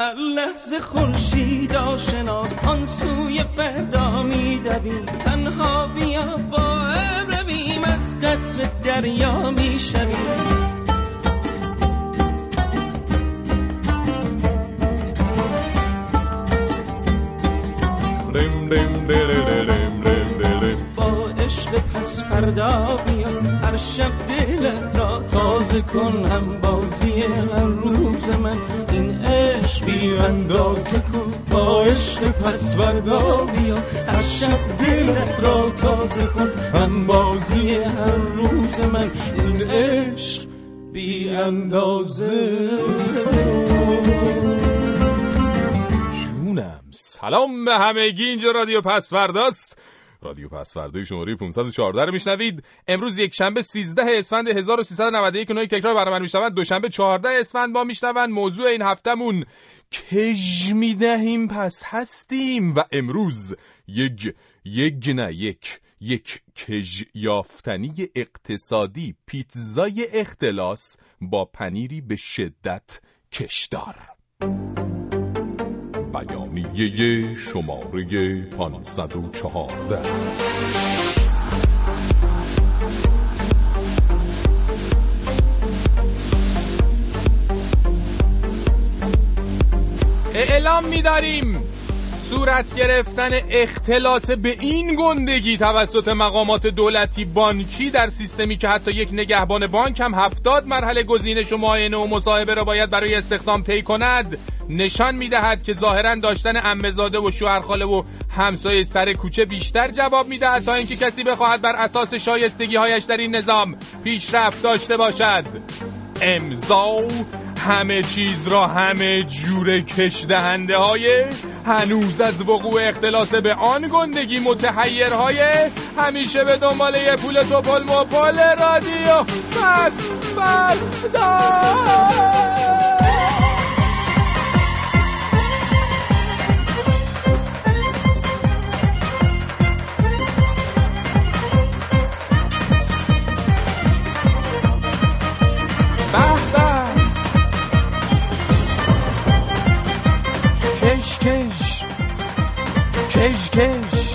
هر لحظه خورشید آشناس آن سوی فردا میدویم تنها بیا با رویم از قطر دریا می‌شویم با عشق پس فردا هر شب دلت را تازه کن هم بازی هر روز من. این عشق بی اندازه کن با عشق پس فردا بیا. هر شب دلت را تازه کن هم بازی هر روز من. این عشق بی اندازه سلام به همگی اینجا رادیو پسورداست رادیو پسوردای شماره 514 رو میشنوید. امروز یک شنبه 13 اسفند 1391 اونایی که تکرار برنامه میشنوند دوشنبه 14 اسفند با میشنوند. موضوع این هفتمون کج می‌دهیم پس هستیم و امروز یک یک نه یک یک کج یافتنی اقتصادی پیتزای اختلاس با پنیری به شدت کشدار. بیانیه شماره 514 اعلام می‌داریم صورت گرفتن اختلاس به این گندگی توسط مقامات دولتی بانکی در سیستمی که حتی یک نگهبان بانک هم هفتاد مرحله گزینش و معاینه و مصاحبه را باید برای استخدام طی کند. نشان می‌دهد که ظاهرا داشتن عمه‌زاده و شوهرخاله و همسایه سر کوچه بیشتر جواب می‌دهد تا اینکه کسی بخواهد بر اساس شایستگی هایش در این نظام پیشرفت داشته باشد. امضا همه چیز را همه جور کش دهنده های هنوز از وقوع اختلاس به آن گندگی متحیرهای همیشه به دنبال یه پول توپل مپل رادیو. فردا به کش کش.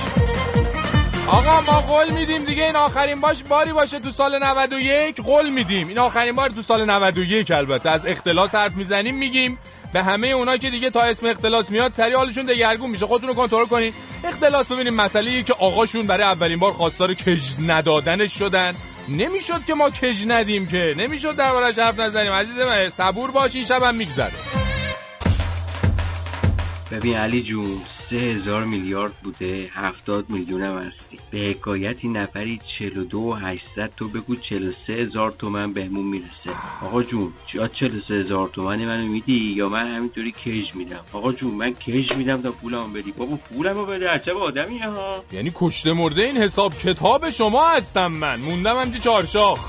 آقا ما قول میدیم دیگه. این آخرین باش باری باشه تو سال 91 قول میدیم. این آخرین بار تو سال 91 البته. از اختلاس حرف می‌زنیم میگیم. به همه اونا که دیگه تا اسم اختلاس میاد سری حالشون دگرگون میشه. خودتون رو کنترل کنین. اختلاس ببینیم مسئله که آقاشون برای اولین بار خواستار کج ندادنش شدن. نمی‌شد که ما کج ندیم که. نمی‌شد دربارش حرف نزنیم. عزیز من صبور باش. این شبم میگذره. ببین علی جون سه هزار میلیارد بوده هفتاد میلیون هم هستی. به حکایتی نفری چلو دو و هشتصد تو بگو چلو سه هزار تومن بهمون می‌رسه. آقا جون یا چلو سه هزار تومن منو میدی یا من همینطوری کش میدم؟ آقا جون من کش میدم تا پولمو بدی. بابا پولمو بده عجب آدمیه ها. یعنی کشته مرده این حساب کتاب شما هستم من. موندم همچی چارشاخ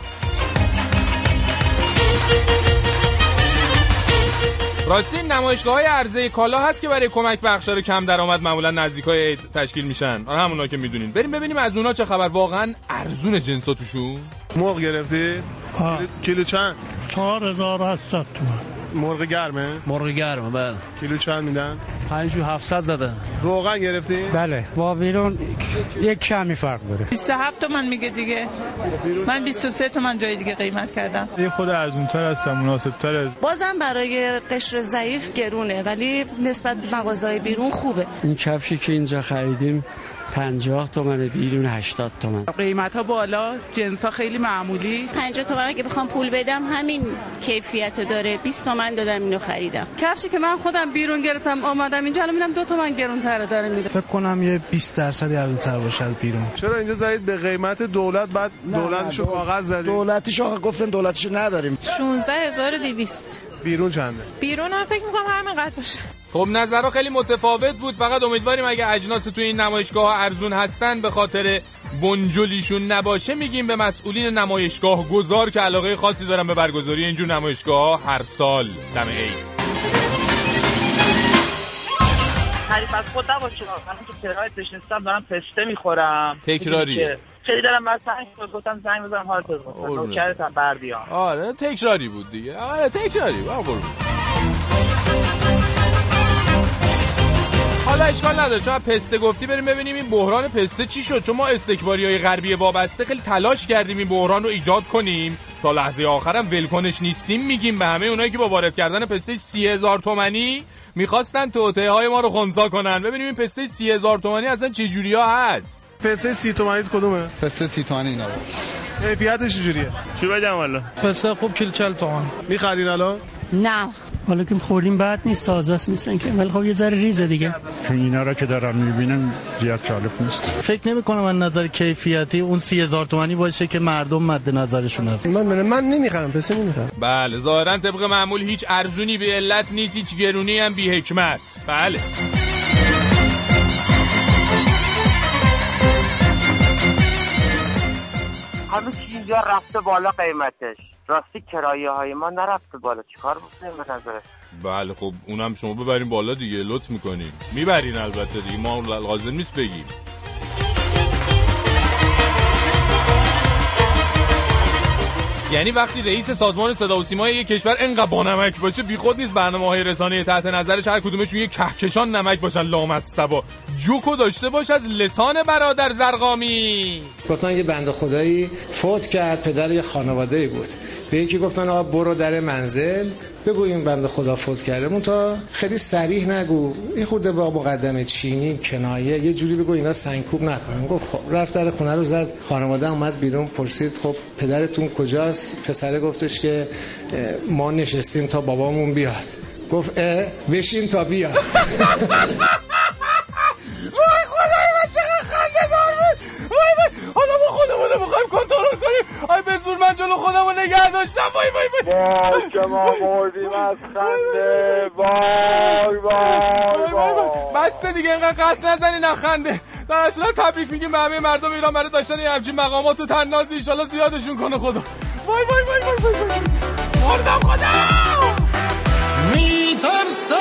راستی نمایشگاه های عرضه کالا هست که برای کمک بخشار کم درآمد معمولا نزدیک های عید تشکیل میشن آره همونا که می‌دونین بریم ببینیم از اونا چه خبر واقعا ارزون جنساتشون مرغ گرفتی؟ آه. کیلو- چند؟ چهار هزار هشتصد تومن مرغ گرمه؟ مرغ گرمه بله. کیلو چند میدن؟ پنج و هفتصد زده. روغن گرفتی؟ بله. با بیرون یک کمی فرق داره. 27 تومن میگه دیگه. من 23 تومن جای دیگه قیمت کردم. یه خود ارزونتر هستم مناسبتر بازم برای قشر ضعیف گرونه ولی نسبت به مغازهای بیرون خوبه. این کفشی که اینجا خریدیم پنجاه تومن بیرون هشتاد تومن. قیمت ها بالا جنس ها خیلی معمولی. 50 تومن اگه بخوام پول بدم همین کیفیت رو داره. 20 تومن دادم اینو خریدم. کفشی که من خودم بیرون گرفتم آمدم اینجا. الان می‌بینم دو تومن گرونتره داره میده. فکر کنم یه 20 درصد ارزونتر باشه از بیرون. چرا اینجا زدید به قیمت دولت؟ بعد دولتشو کاغذ زدید. دولتیشو گفتن دولتیشو نداریم. 16200 بیرون چنده بیرون هم فکر می‌کنم همینقدر باشه. خب نظرها خیلی متفاوت بود. فقط امیدواریم اگه اجناس تو این نمایشگاه ها ارزون هستن به خاطر بنجلیشون نباشه میگیم به مسئولین نمایشگاه گذار که علاقه خاصی دارن به برگزاری اینجور نمایشگاه ها هر سال. دم عید. تعریف از خود نباشه. من تو تهران نشستم دارم پسته می‌خورم. تکراریه. خیلی دارم مثلا گفتم زنگ بزنم بزنم قربونت. نوکرتم بردیام آره تکراری بود دیگه. آره تکراری بود. حالا اشکال نداره. چون پسته گفتی بریم ببینیم این بحران پسته چی شد. چون ما استکباری های غربی وابسته خیلی تلاش کردیم این بحران رو ایجاد کنیم. تا لحظه آخرم ولکنش نیستیم میگیم به همه اونایی که با وارد کردن پسته سی هزار تومنی می‌خواستن توطعه های ما رو خونسا کنن. ببینیم این پسته سی هزار تومنی اصلا چه جوری ها هست؟ پسته سی تومنیت کدومه؟ پسته سی تومنی اینا. بود کیفیتش چجوریه؟ چی بگم والا پسته خوب کیل چل تومن می‌خرین الان؟ نه. حالا که خوردیم بعد نیست تازه است میسن که ولی خب یه ذره ریزه دیگه. چون اینا را که دارم می‌بینم زیاد جالب نیست. فکر نمی کنم از نظر کیفیتی اون سی هزار تومنی باشه که مردم مد نظرشون هست. من من, من نمی‌خرم پسته نمی‌خرم. بله ظاهرا طبق معمول هیچ ارزونی به علت نیست هیچ گرونی هم بی حکمت. بله. همه چیز یا رفته بالا قیمتش؟ راستی کرایه های ما نرفته بالا. چیکار بکنیم به نظرت؟ بله خب اونم شما ببرین بالا دیگه. لطف می‌کنین می‌برین البته دیگه. ما لازم نیست بگیم. یعنی وقتی رئیس سازمان صدا و سیمای یک کشور انقدر بانمک باشه بیخود نیست برنامه های رسانه تحت نظرش هر کدومشون یک کهکشان نمک باشن لام از سبا جوکو داشته باش از لسان برادر زرقامی. گفتن یه بنده خدایی فوت کرد پدر یه خانواده بود. به یکی گفتن آقا برو در منزل. بگو این بنده خدا فوت کرده. مون تا خیلی سریح نگو. این خورده با مقدمه چینی کنایه یه جوری بگو اینا سنگکوب نکنن. گفت خب رفت در خونه رو زد خانواده اومد بیرون پرسید خب پدرتون کجاست؟ پسره گفتش که ما نشستیم تا بابامون بیاد. گفت اه بشین تا بیاد. به زور من جلو خودم رو نگه داشتم وای وای وای وای که ما مردیم از خنده وای وای وای بسته دیگه اینقدر قط نزنی نخنده در اصلا تبریک میگیم به همه مردم ایران برای داشتن یه همچین مقامات و تنازی ایشالا زیادشون کنه خدا وای وای وای وای وای وای مردم خدا میترسم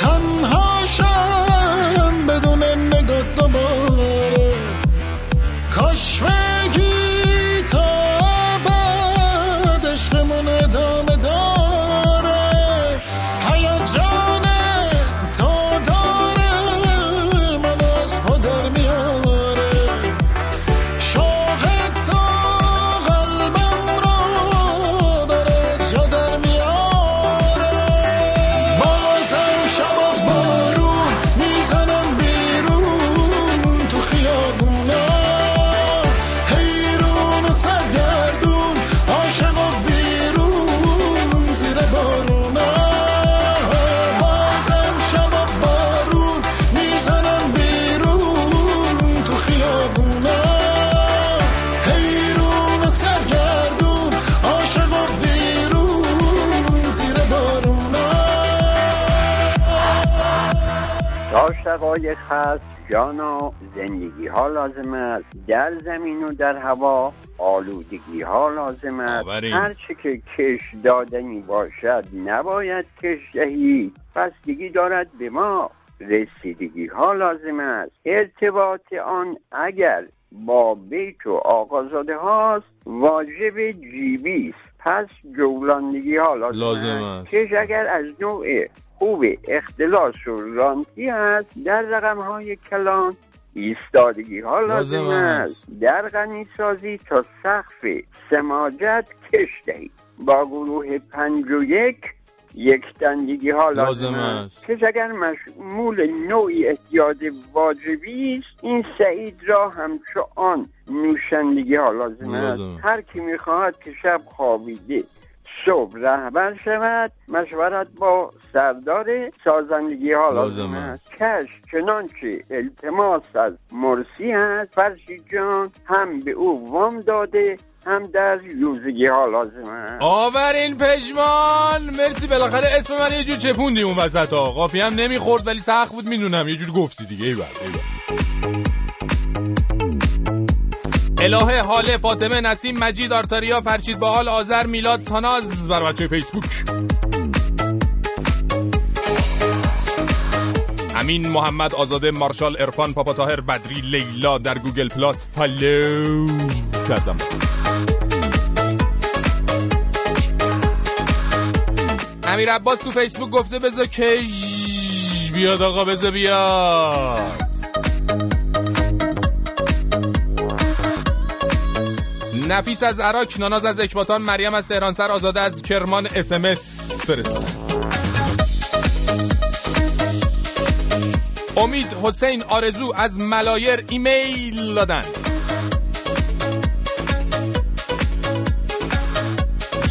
تنها شم بدون نگاه دوباره کاش تا شقایق هست جان و زندگی ها لازم است. در زمین و در هوا آلودگی ها لازم است. هرچه که کش دادنی باشد نباید کش دهی. بستگی دارد به ما رسیدگی ها لازم است. ارتباط آن اگر با بیت و آقازاده هاست واجب جیبی است. پس جولاندگی ها لازم, لازم است. کش اگر از نوع خوب اختلاس و رانتی است در رقم های کلان ایستادگی ها لازم است. در غنی سازی تا سقف سماجت کش دهید با گروه پنج و یک یک تندگی ها لازم, است. کش اگر مشمول نوعی احتیاج واجبی است این سعید را همچو آن نوشندگی ها لازم است. هر کی می‌خواهد که شب خوابیده صبح رهبر شود مشورت با سردار سازندگی ها لازم است. کش چنانچه التماس از مرسی است فرشید جان هم به او وام داده هم در یوزگی ها لازم است. آورین پژمان! مرسی بالاخره اسم من یه جور چپوندی اون وسط ها. قافی هم نمی‌خورد ولی سخت بود می‌دونم. یه جور گفتی دیگه. ایول ایول الهه حاله فاطمه نسیم مجید آرتاریا فرشید باحال آذر میلاد ساناز بر بچه فیسبوک. امین محمد آزاده مارشال عرفان بابا طاهر بدری لیلا در گوگل پلاس follow کردم. امیر عباس تو فیسبوک گفته بذار کش بیاد آقا بذار بیاد. نفیس از عراق ناناز از اکباتان مریم از تهران سر آزاده از کرمان اس ام اس. فرستاد امید حسین آرزو از ملایر ایمیل دادن.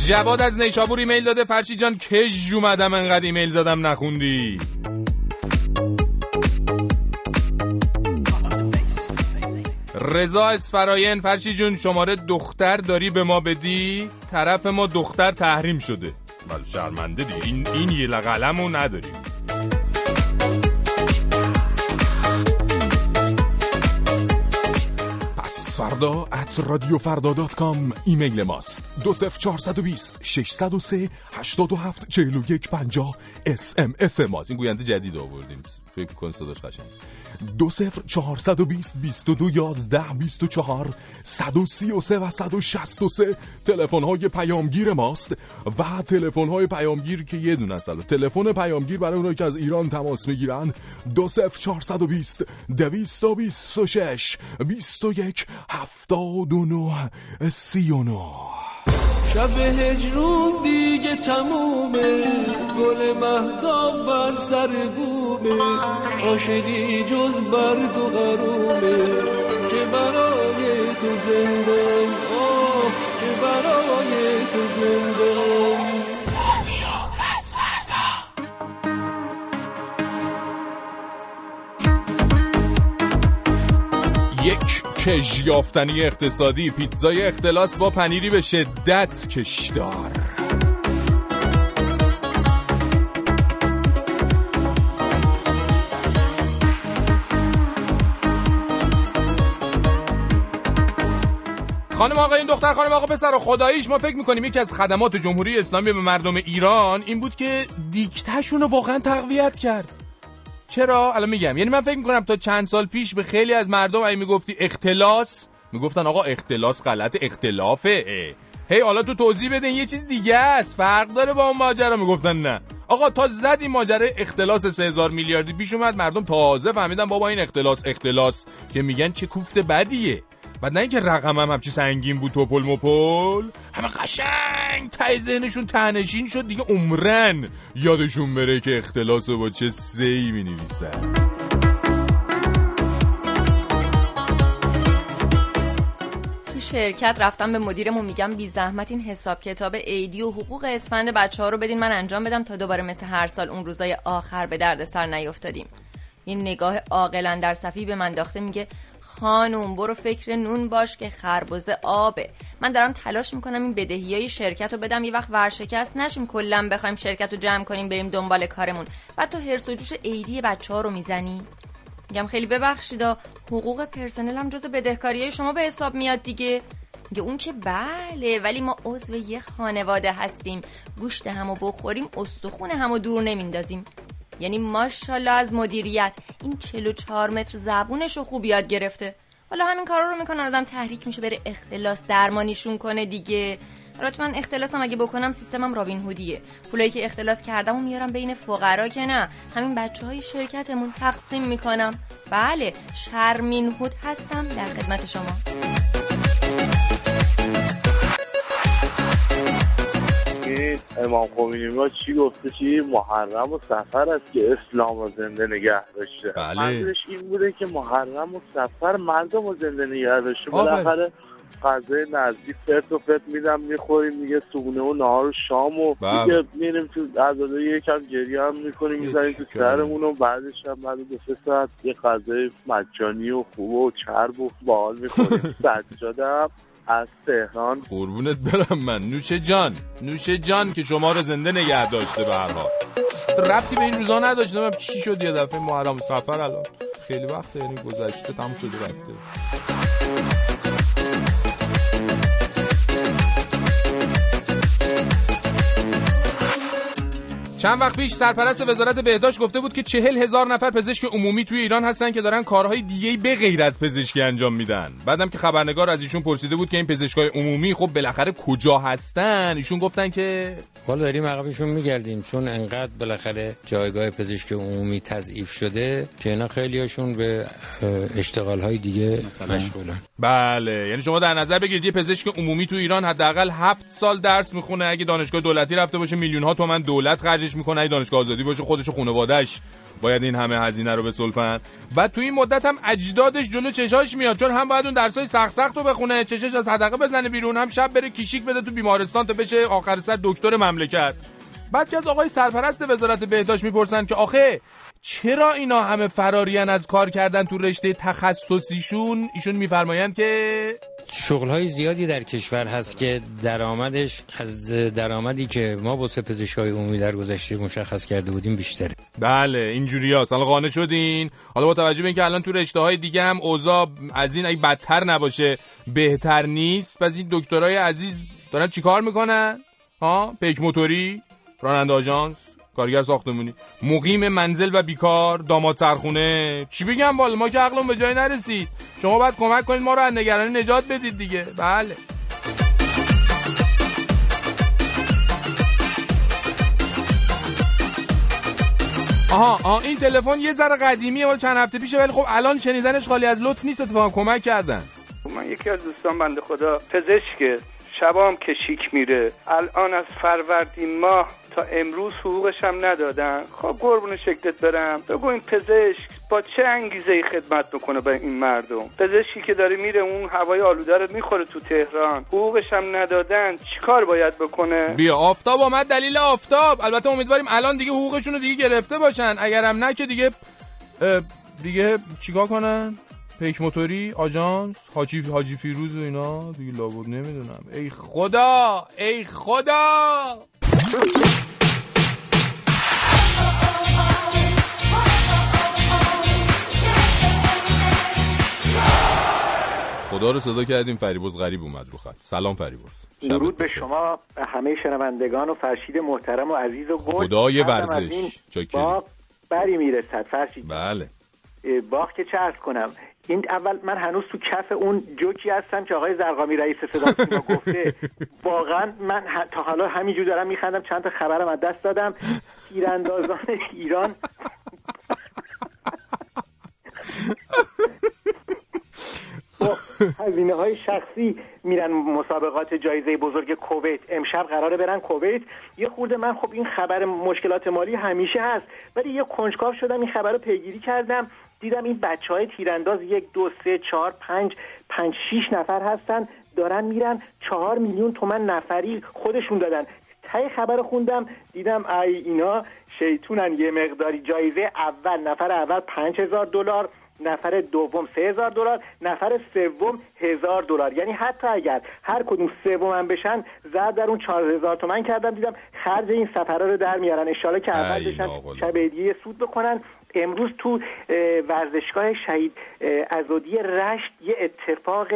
جواد از نیشابور ایمیل داده. فرشی جان کج اومدم انقدر ایمیل زدم نخوندی. رضا اسفراین فرشی جون شماره دختر داری به ما بدی؟ طرف ما دختر تحریم شده. ولی شرمنده دیگه. این, این یه قلمو نداریم. پس فردا at رادیو فردا dot com ایمیل ماست. دو صفر چارصد و بیست ششصد و سه هشتاد و هفت چهل و یک پنجاه اس ام اس ماست. این گوینده جدید آوردیم. فکر کن صداش قشنگ دو سفر چهارصد و بیست بیست و دو یازده بیست و چهار صد و سی و سه و صد و شست و سه. تلفن های پیامگیر ماست و تلفن های پیامگیر که یه دونه است تلفن پیامگیر برای اونایی که از ایران تماس می‌گیرن دو سفر چهارصد و بیست دویست و بیست و شش بیست و یک هفتاد و نه سی و نه. شب هجرون دیگه تمومه. گل مهدام بر سر بومه. عاشقی جز برگ و غرومه. که برای تو زنده. آه که برای تو زنده. یک کش یافتنی اقتصادی پیتزای اختلاس با پنیری به شدت کشدار. خانم آقا این دختر خانم آقا پسر خداییش ما فکر می‌کنیم یکی از خدمات جمهوری اسلامی به مردم ایران این بود که دیکتهشون رو واقعا تقویت کرد. چرا؟ الان میگم. یعنی من فکر می‌کنم تا چند سال پیش به خیلی از مردم اگه می‌گفتی اختلاس. می‌گفتن آقا اختلاس غلط اختلافه. هی حالا تو توضیح بده یه چیز دیگه است. فرق داره با اون ماجرا. می‌گفتن نه. آقا تا زد ماجرا اختلاس 3000 میلیاردی پیش اومد مردم تازه فهمیدن بابا این اختلاس اختلاس. که میگن چه کوفت بدیه. بعد نه اینکه رقم هم همچی سنگین بود توپل مپل. همه قشنگ تای ذهنشون تنشین شد دیگه عمرن یادشون بره که اختلاس با چه سی می نویسن شرکت رفتم به مدیرمون میگم بی زحمت این حساب کتاب ایدی و حقوق اسفند بچه ها رو بدین من انجام بدم تا دوباره مثل هر سال اون روزای آخر به درد سر نیفتادیم. این نگاه عاقلا در صفی به من داخته میگه خانوم برو فکر نون باش که خربزه آبه. من دارم تلاش می‌کنم این بدهی های شرکت رو بدم. یه وقت ورشکست نشیم کلا بخوایم شرکت رو جمع کنیم بریم دنبال کارمون. بعد تو هرس و جوش عیدی بچه ها رو می‌زنی؟ میگم خیلی ببخشیدا حقوق پرسنل هم جز بدهکاری شما به حساب میاد دیگه. میگه اون که بله ولی ما عضو یه خانواده هستیم. گوشت همو بخوریم استخون همو دور نمیندازیم. یعنی ماشاءالله از مدیریت. این 44 متر زبونش رو خوب یاد گرفته. حالا همین کارا رو می‌کنه آدم تحریک میشه بره اختلاس درمانیشون کنه دیگه. البته من اختلاسم اگه بکنم سیستمم رابین هودیه. پولایی که اختلاس کردم و میارم بین فقرا که نه. همین بچه های شرکتمون تقسیم می‌کنم. بله شرمین هود هستم در خدمت شما. امام خمینی ما چی گفته؟ چی؟ محرم و سفر است که اسلام رو زنده نگه داشته. بله. منظورش این بوده که محرم و سفر مردم رو زنده نگه داشته. بالاخره غذای نزدیک فرت و فرت میدم می‌خوریم دیگه صبحونه و نهار و شام و بله. دیگه میریم تو عزاده یکم گریه هم می‌کنیم می‌زنیم تو سرمون و بعدش هم بعد دو سه ساعت یه غذای مجانی و خوب و چرب و باحال می‌خوریم. سجاده از تهران. قربونت برم من. نوش جان. نوش جان که شما رو زنده نگه داشته به هر حال. ربطی به این روزا نداشت. نمیم چی شد یه دفعه؟ محرم سفر الان. خیلی وقته. یعنی گذشته تموم شده رفته. چند وقت پیش سرپرست وزارت بهداشت گفته بود که چهل هزار نفر پزشک عمومی توی ایران هستن که دارن کارهای دیگه به غیر از پزشکی انجام میدن. بعدم که خبرنگار از ایشون پرسیده بود که این پزشکای عمومی خب بالاخره کجا هستن؟ ایشون گفتن که حالا داریم عقبشون میگردیم چون انقدر بالاخره جایگاه پزشک عمومی تضعیف شده که اینا خیلیاشون به اشتغال های دیگه مشغولن. بله یعنی شما در نظر بگیرید یه پزشک عمومی تو ایران حداقل هفت سال درس می‌خونه. اگه دانشگاه دولتی رفته باشه میلیون ها تومن دولت خرجش می‌کنه اگه دانشگاه آزادی باشه خودش و خانواده‌اش باید این همه هزینه رو بسلفن. بعد تو این مدت هم اجدادش جلو چشاش میاد چون هم باید اون درسای سخت سخت رو بخونه چشش از حدقه بزنه بیرون هم شب بره کیشیک بده تو بیمارستان تا بشه آخر سر دکتر مملکت. بعد که از آقای سرپرست وزارت بهداشت می‌پرسن که آخه چرا اینا همه فراریان از کار کردن تو رشته تخصصیشون ایشون میفرمایند که شغل های زیادی در کشور هست که درآمدش از درآمدی که ما واسه پزشکای عمومی در گذشته مشخص کرده بودیم بیشتره. بله اینجوری هست. حالا قانع شدین. حالا با توجه به اینکه الان تو رشته های دیگه هم اوضاع از این اگه بدتر نباشه بهتر نیست پس این دکترای عزیز دارن چیکار می‌کنن؟ ها؟ پیک موتوری؟ راننده آژانس؟ کارگر ساختمونی. مقیم منزل و بیکار داماد سرخونه. چی بگم والا ما که عقلمون به جای نرسید. شما باید کمک کنید ما رو از نگرانی نجات بدید دیگه. بله. آها آها این تلفن یه ذره قدیمیه مال چند هفته پیشه ولی خب الان شنیدنش خالی از لطف نیست اتفاقا کمک کردن. من یکی از دوستان بنده خدا پزشکه. شبام که شیک میره. الان از فروردین ماه تا امروز حقوقش هم ندادن. خب قربون شکلت برم. بگو این پزشک با چه انگیزه ای خدمت می‌کنه به این مردم؟ پزشکی که داره میره اون هوای آلوده رو می‌خوره تو تهران. حقوقش هم ندادن. چیکار باید بکنه؟ بیا آفتاب آمد دلیل آفتاب. البته امیدواریم الان دیگه حقوقشون رو دیگه گرفته باشن. اگرم نه که دیگه دیگه چیکار کنن؟ پیک موتوری؟ آژانس؟ حاجی حاجی فیروز و اینا؟ دیگه لابد نمی‌دونم. ای خدا! ای خدا! خدا رو صدا کردیم فریبرز غریب اومد رو خط. سلام فریبرز درود به شما همه شنوندگان و فرشید محترم و عزیز و گل. خدای ورزش. باغ بری می‌رسد فرشید بله. باغ که چه کنم. این اول من هنوز تو کف اون جوکی هستم که آقای زرقامی رئیس صدا سیما گفته. واقعا من تا حالا همینجور دارم میخندم چند تا خبرم از دست دادم. تیراندازان ایران. هزینه های شخصی میرن مسابقات جایزه بزرگ کویت. امشب قراره برن کویت. یه خورده من خب این خبر مشکلات مالی همیشه هست ولی یه کنجکاو شدم این خبر رو پیگیری کردم. دیدم این بچه های تیرانداز یک دو سه چهار پنج پنج شیش نفر هستن دارن میرن چهار میلیون تومن نفری خودشون دادن. تای خبر خوندم دیدم ای اینا شیطونن یه مقداری جایزه اول نفر اول پنج هزار دلار نفر دوم سه هزار دلار نفر سوم هزار دلار. یعنی حتی اگر هر کدوم سوم هم بشن زد در اون چهار هزار تومن کردم دیدم خرج این سفرها رو در میارن. اشاره که اول بشن شب هدیه سود بکنن امروز تو ورزشگاه شهید ازودی رشت یه اتفاق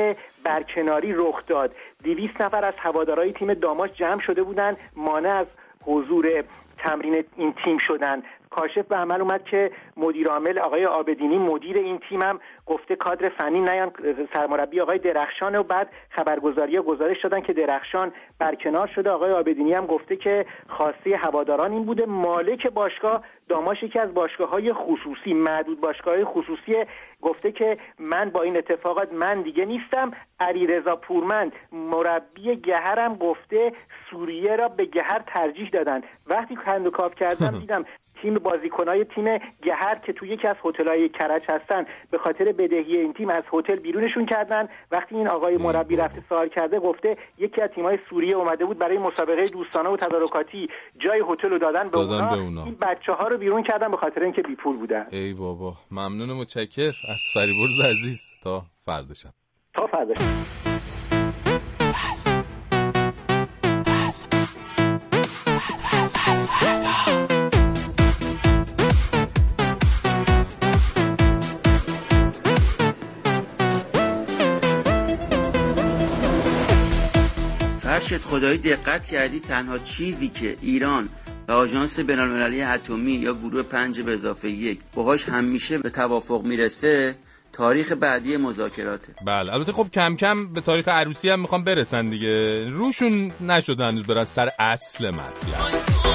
برکناری رخ داد. دویست نفر از هوادارهای تیم داماش جمع شده بودن مانع از حضور تمرین این تیم شدن. کاشف به عمل اومد که مدیر عامل آقای آبدینی مدیر این تیم هم گفته کادر فنی نیان سرمربی آقای درخشان و بعد خبرگزاری گزارش دادن که درخشان برکنار شده. آقای آبدینی هم گفته که خواسته هواداران این بوده. مالک باشگاه داماش یکی از باشگاه های خصوصی معدود باشگاه های خصوصی گفته که من با این اتفاقات من دیگه نیستم. علیرضا پورمند مربی گهرم گفته سوریه را به گهر ترجیح دادن. وقتی کندوکاف کردم دیدم تیم بازیکنای تیم گهر که توی یکی از هتل‌های کرج هستن به خاطر بدهی این تیم از هتل بیرونشون کردن وقتی این آقای مربی رفته سوال کرده گفته یکی از تیم‌های سوریه اومده بود برای مسابقه دوستانه و تدارکاتی جای هتل رو دادن به دادن اونا, به اونا. این بچه ها رو بیرون کردن به خاطر اینکه بی پول بودن ای بابا ممنون متشکر از فریبرز عزیز تا فردا شب تا فردا فرشت خدایی دقت کردی تنها چیزی که ایران و آژانس بینالمللی اتمی یا گروه پنج به اضافه یک باهاش همیشه به توافق می‌رسه تاریخ بعدی مذاکراته. بله البته خب کم کم به تاریخ عروسی هم می‌خوام برسن دیگه. روشون نشده هنوز برن سر اصل مطلب.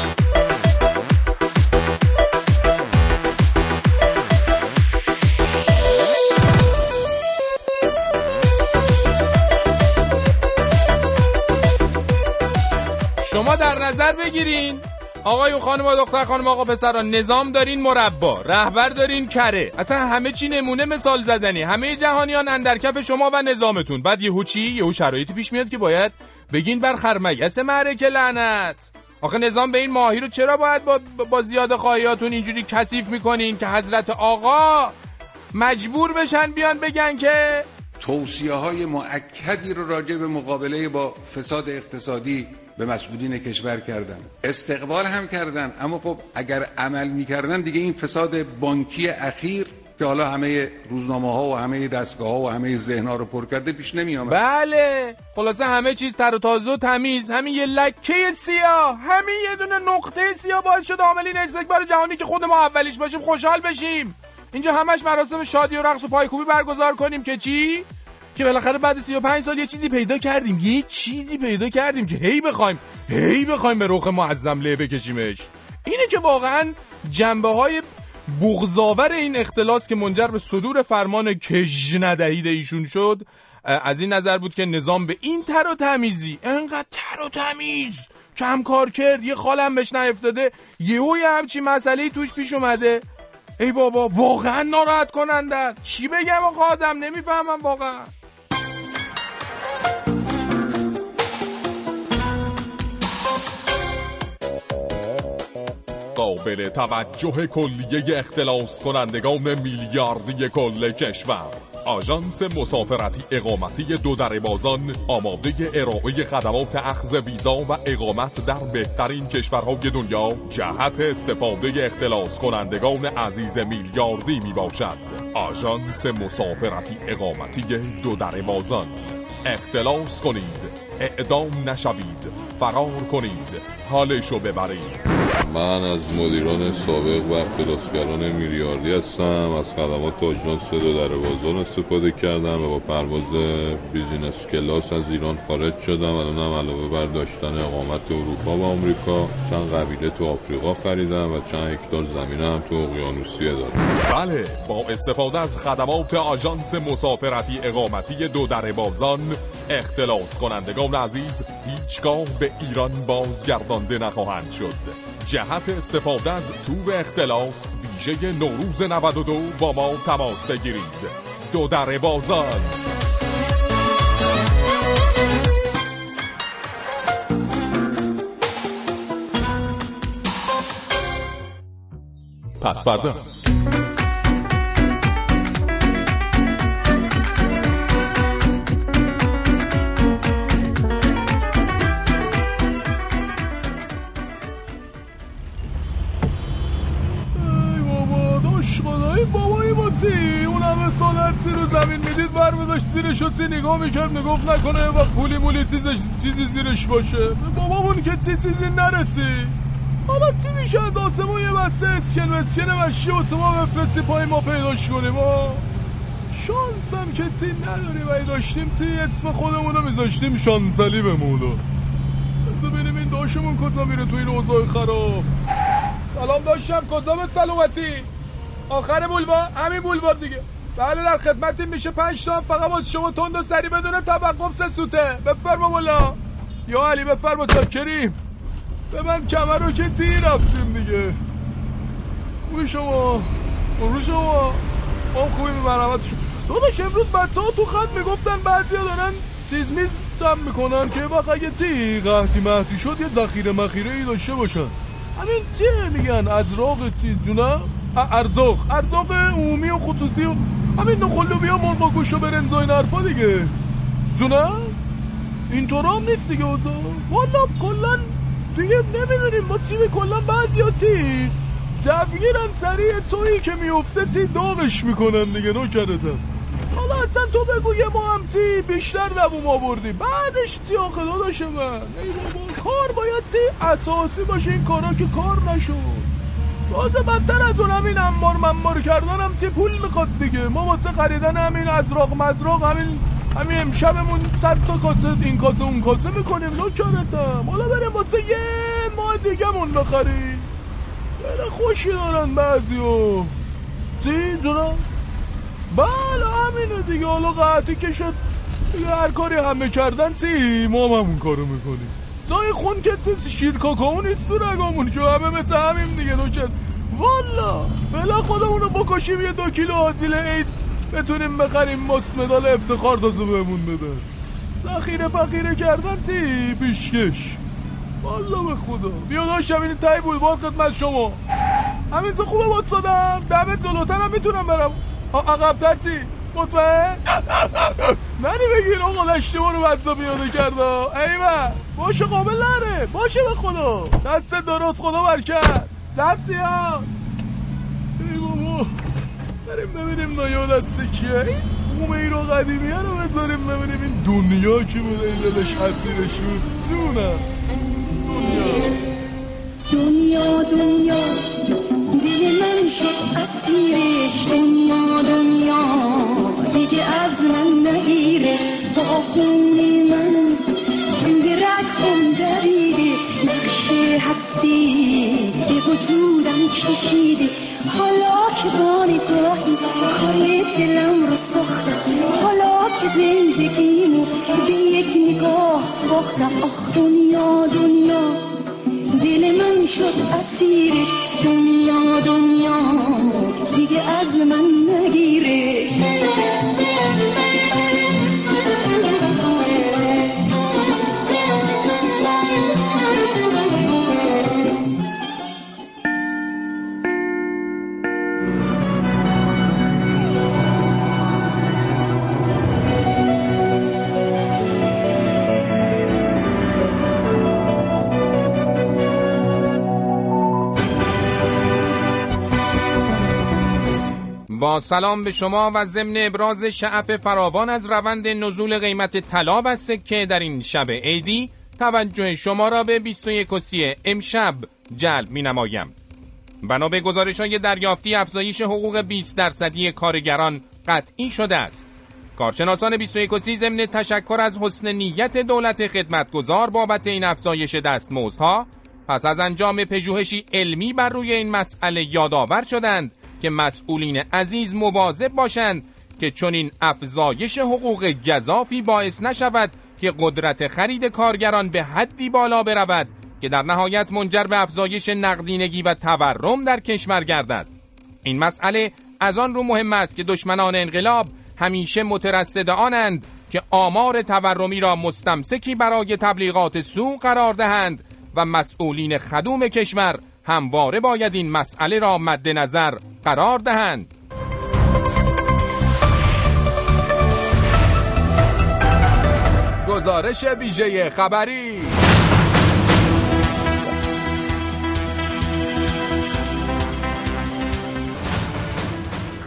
شما در نظر بگیرین. آقای و خانم و دختر خانم آقا پسران نظام دارین مربا رهبر دارین کره. اصلا همه چی نمونه مثال زدنی. همه جهانیان اندر کف شما و نظامتون. بعد یهو چی؟ یهو شرایطی پیش میاد که باید بگین بر خرمگس معرکه لعنت. آخه نظام به این ماهی رو چرا باید با, با زیاد خواهیاتون اینجوری کثیف می‌کنین که حضرت آقا مجبور بشن بیان بگن که توصیه های معکدی رو راجع به مقابله با فساد اقتصادی به مسئولین کشور کردن. استقبال هم کردن. اما خب اگر عمل می‌کردن دیگه این فساد بانکی اخیر که حالا همه روزنامه ها و همه دستگاه ها و همه ذهن ها رو پر کرده پیش نمی آمد بله. خلاصه همه چیز تر و تازه و تمیز. همین یه لکه سیاه. همین یه دونه نقطه سیاه باعث شد عاملین استکبار جهانی که خود ما اولیش باشیم خوشحال بشیم. اینجا همش مراسم شادی و رقص و پایکوبی برگزار کنیم که چی؟ که بالاخره بعد 35 سال یه چیزی پیدا کردیم. یه چیزی پیدا کردیم که هی بخوایم هی بخوایم به رخ معظم له بکشیمش. اینه که واقعا جنبه های بغزاور این اختلاس که منجر به صدور فرمان کج ندهید ایشون شد از این نظر بود که نظام به این تر و تمیزی انقدر تر و تمیز کم کار کرد یه خالم بهش نیفتاده یه همچی مسئله توش پیش اومده. ای بابا واقعا ناراحت کننده است. چی بگم آقا آدم؟ نمی‌فهمم واقعا. قابل توجه کلیه اختلاس کنندگان میلیاردی کل کشور. آژانس مسافرتی اقامتی دو در بازان آماده ارائه خدمات اخذ ویزا و اقامت در بهترین کشورهای دنیا جهت استفاده اختلاس کنندگان عزیز میلیاردی می باشد آژانس مسافرتی اقامتی دو در بازان. اختلاس کنید. اعدام نشوید فرار کنید حالشو ببرید. من از مدیران سابق و اختلاسگران میلیاردی هستم. از خدمات آژانس دو در بازان استفاده کردم و با پرواز بیزینس کلاس از ایران خارج شدم. الانم علاوه بر داشتن اقامت اروپا و آمریکا چند قبیله تو آفریقا خریدم و چند هکتار زمین هم تو اقیانوسیه دارم. بله با استفاده از خدمات آژانس مسافرتی اقامتی دو در بازان اختلاس کنندگان عزیز هیچگاه به ایران بازگردانده نخواهند شد. جهت استفاده از توب اختلاس ویژه نوروز 92 با ما تماس بگیرید. دو در بازان پس فردا. اون همه سالت رو زمین می‌دید بر داشت زیرش رو نگاه می‌کرد می‌گفت نکنه و پولی مولی چیزش چیزی زیرش باشه. بابامون که چی چیزی نرسی. حالا چی میشه از آسمون یه بسته اسکن؟ مسکن مشی و ما بفرستی پای ما پیداش کنیم ها شانس هم که تی نداری و داشتیم تی اسم خودمون رو میذاشتیم شانسلی بمونو بذار ببینیم این داشمون کجا میره تو این اوضاع خراب. سلام داشتم کجا سلامتی؟ آخر بولوار همین بولوار دیگه. بله در خدمتیم میشه پنج تا فقط واسه شما تند و سری بدون توقف سه سوته. بفرما والا یا علی بفرما تا کریم. به من کمر رو که تی رفتیم دیگه. خوبی شما. خوبی شما. ما خوبی مرحمت شما. داداش امروز بچه ها تو خط می‌گفتن بعضی دارن چیز میز تم می‌کنن که وقت اگه چی قحطی مهدی شد یه ذخیره مخیره ای داشته باشن. همین چیه میگن؟ از راق چی جونه ارزاق. ارزاق عمومی و خصوصی و همین نخلوبی ها مرغ گوش و برنز و این اینطور هم نیست دیگه اوضاع. والا کلا دیگه نمی‌دونیم ما چی کلا بعضی ها چی. تبگیرن سریع تویی که میفته چی داغش می‌کنن دیگه نکردتم حالا اصلا تو بگو یه ما هم چی بیشتر دووم آوردی بعدش چی آخه داداش من؟ ای کار باید چی اساسی باشه این کارا که کار نشد. تازه بدتر از اون همین انبار منبار کردن هم چی پول می‌خواد دیگه؟ ما واسه خریدن همین ازراق مزراق همین همین امشبمون صد تا کاسه این کاسه اون کاسه می‌کنیم نکرتم حالا بریم واسه یه ماه دیگه مون بخریم. دل خوشی دارن بعضیو چی جناب؟ بله همینه دیگه. حالا قطعی که شد دیگه هر کاری همه کردن چی؟ ما هم همون کارو می‌کنیم جای خون که شیر کاکاو نیست تو رگامون. که همه مثل همین دیگه نوکر. والا فعلا خودمونو بکشیم یه دو کیلو آتیل اید بتونیم بخریم ماس مدال افتخار تازه بهمون بدن ذخیره پخیره کردن چی؟ پیشکش. والا به خدا. بیا داشتم این بود. بار خدمت شما. همین تو خوبه باد صدم دمت جلوتر هم می‌تونم برم. عقبتر چی؟ مطمئن؟ نری بگیر آقا اشتباه رو بدزا بیاده کرده ایوه باشه قابل نره. باشه به خدا. دست درست خدا برکت زبطی ها. ای بابا بریم ببینیم نایا دست کیه. قوم ایران قدیمیه رو بذاریم ببینیم این دنیا کی بوده این دلش حسیرش بود. تونه دنیا. دنیا دل من شد اسیرش دنیا دنیا. دیگه از من نگیره با خونی من به رگم دریده نقشه هستی به وجودم کشیده حالا که با نگاهی کار دلم رو ساختم. حالا که زندگیمو به یک نگاه باختم. آخ دنیا دنیا دل من شد اسیرش دنیا دنیا دیگه از من نگیره. سلام به شما و ضمن ابراز شعف فراوان از روند نزول قیمت طلا و سکه در این شب عیدی توجه شما را به 21 و امشب جلب می نمایم. بنا به گزارش های دریافتی افزایش حقوق 20 درصدی کارگران قطعی شده است. کارشناسان 21 و ضمن تشکر از حسن نیت دولت خدمتگزار بابت این افزایش دستمزدها پس از انجام پژوهشی علمی بر روی این مسئله یادآور شدند که مسئولین عزیز مواظب باشند که چنین افزایش حقوق گذافی باعث نشود که قدرت خرید کارگران به حدی بالا برود که در نهایت منجر به افزایش نقدینگی و تورم در کشور گردد. این مسئله از آن رو مهم است که دشمنان انقلاب همیشه مترصد آنند که آمار تورمی را مستمسکی برای تبلیغات سو قرار دهند و مسئولین خدوم کشور همواره باید این مسئله را مد نظر قرار دهند. گزارش ویژه خبری.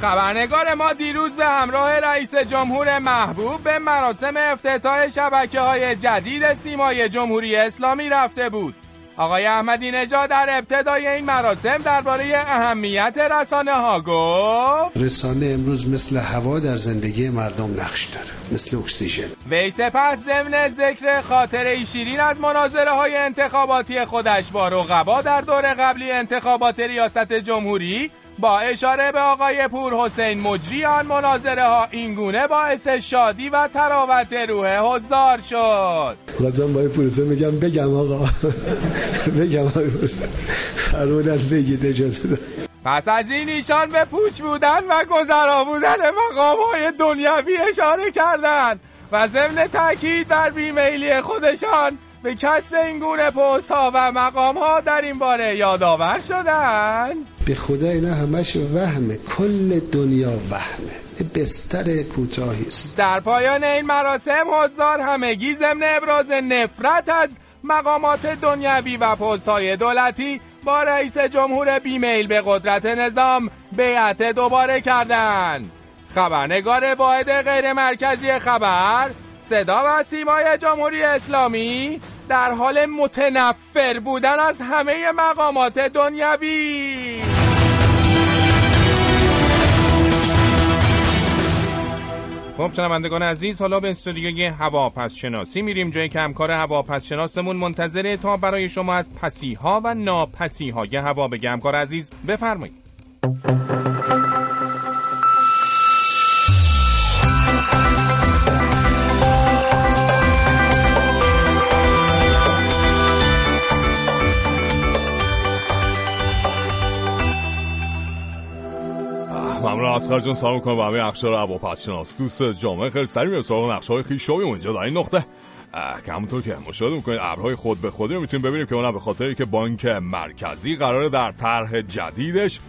خبرنگار ما دیروز به همراه رئیس جمهور محبوب به مراسم افتتاح شبکه های جدید سیمای جمهوری اسلامی رفته بود. آقای احمدی نژاد در ابتدای این مراسم درباره اهمیت رسانه ها گفت. رسانه امروز مثل هوا در زندگی مردم نقش داره مثل اکسیژن. وی سپس ضمن ذکر خاطره شیرین از مناظره های انتخاباتی خودش با رقبا در دور قبلی انتخابات ریاست جمهوری با اشاره به آقای پور حسین مجری آن مناظره ها اینگونه باعث شادی و تراوت روح حضار شد. خواستم با پور حسین بگم بگم آقا. بگم حسین فرمودن بگید اجازه. پس از این ایشان به پوچ بودن و گذرا بودن مقام های دنیوی اشاره کردند و ضمن تاکید بر بیمیلی خودشان به کسب این گونه پست ها و مقام ها در این باره یادآور شدند. به خدا اینا همش وهمه کل دنیا وهمه. بستر کوتاهی است. در پایان این مراسم حضار همگی ضمن ابراز نفرت از مقامات دنیوی و پست های دولتی با رئیس جمهور بیمیل به قدرت نظام بیعت دوباره کردند خبرنگار واحد غیر مرکزی خبر صدا و سیمای جمهوری اسلامی در حال متنفر بودن از همه مقامات دنیوی خب شنوندگان عزیز حالا به استودیوی هواپس شناسی میریم جایی که همکار هواپس شناسمون منتظره تا برای شما از پسی ها و ناپسی های هوا بگه. همکار عزیز بفرمایید. از سلام کنم به همه اخشار هواپس شناس دوست جامعه خیلی سری میره سراغ نقشه های خیشاوی اونجا در این نقطه. همونطور که مشاهده می‌کنید ابرهای خود به خودی رو می‌تونیم ببینیم که اونم به خاطری که بانک مرکزی قراره در طرح جدیدش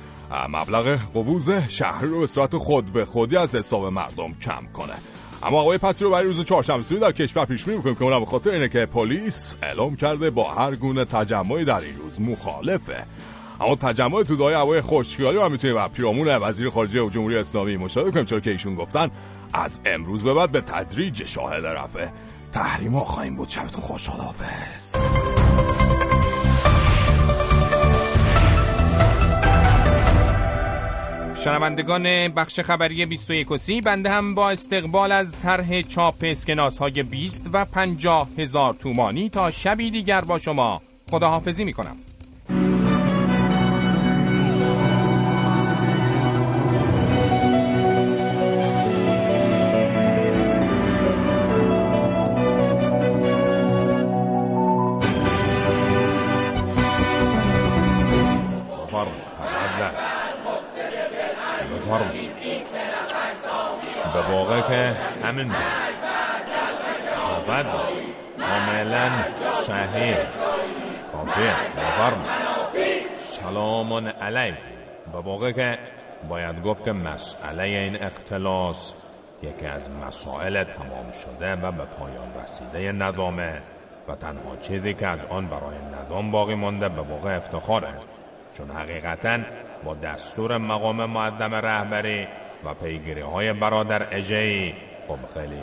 مبلغ قبوز شهری رو به صورت خود به خودی از حساب مردم کم کنه. اما هوای پسی رو برای روز چهارشنبه در کشور پیش می‌کنیم که اونم به خاطر اینه که پلیس اعلام کرده با هر گونه تجمعی در این روز مخالفه. اما تجمع تو دای هوای خشکیالی رو می‌تونیم و پیرامون وزیر خارجه جمهوری اسلامی مشاهده کنیم چرا که ایشون گفتن از امروز به بعد به تدریج شاهد رفع. تحریم ها خواهیم بود. شبتون خوش خداحافظ. شنوندگان بخش خبری 21 و سی بنده هم با استقبال از طرح چاپ اسکناس های 20 و 50 هزار تومانی تا شبی دیگر با شما. خداحافظی می‌کنم. به علیک به واقع که باید گفت که مسئله این اختلاس یکی از مسائل تمام شده و به پایان رسیده نظامه و تنها چیزی که از آن برای نظام باقی مانده به واقع افتخاره. چون حقیقتا با دستور مقام معدم رهبری و پیگیری های برادر اجی خب خیلی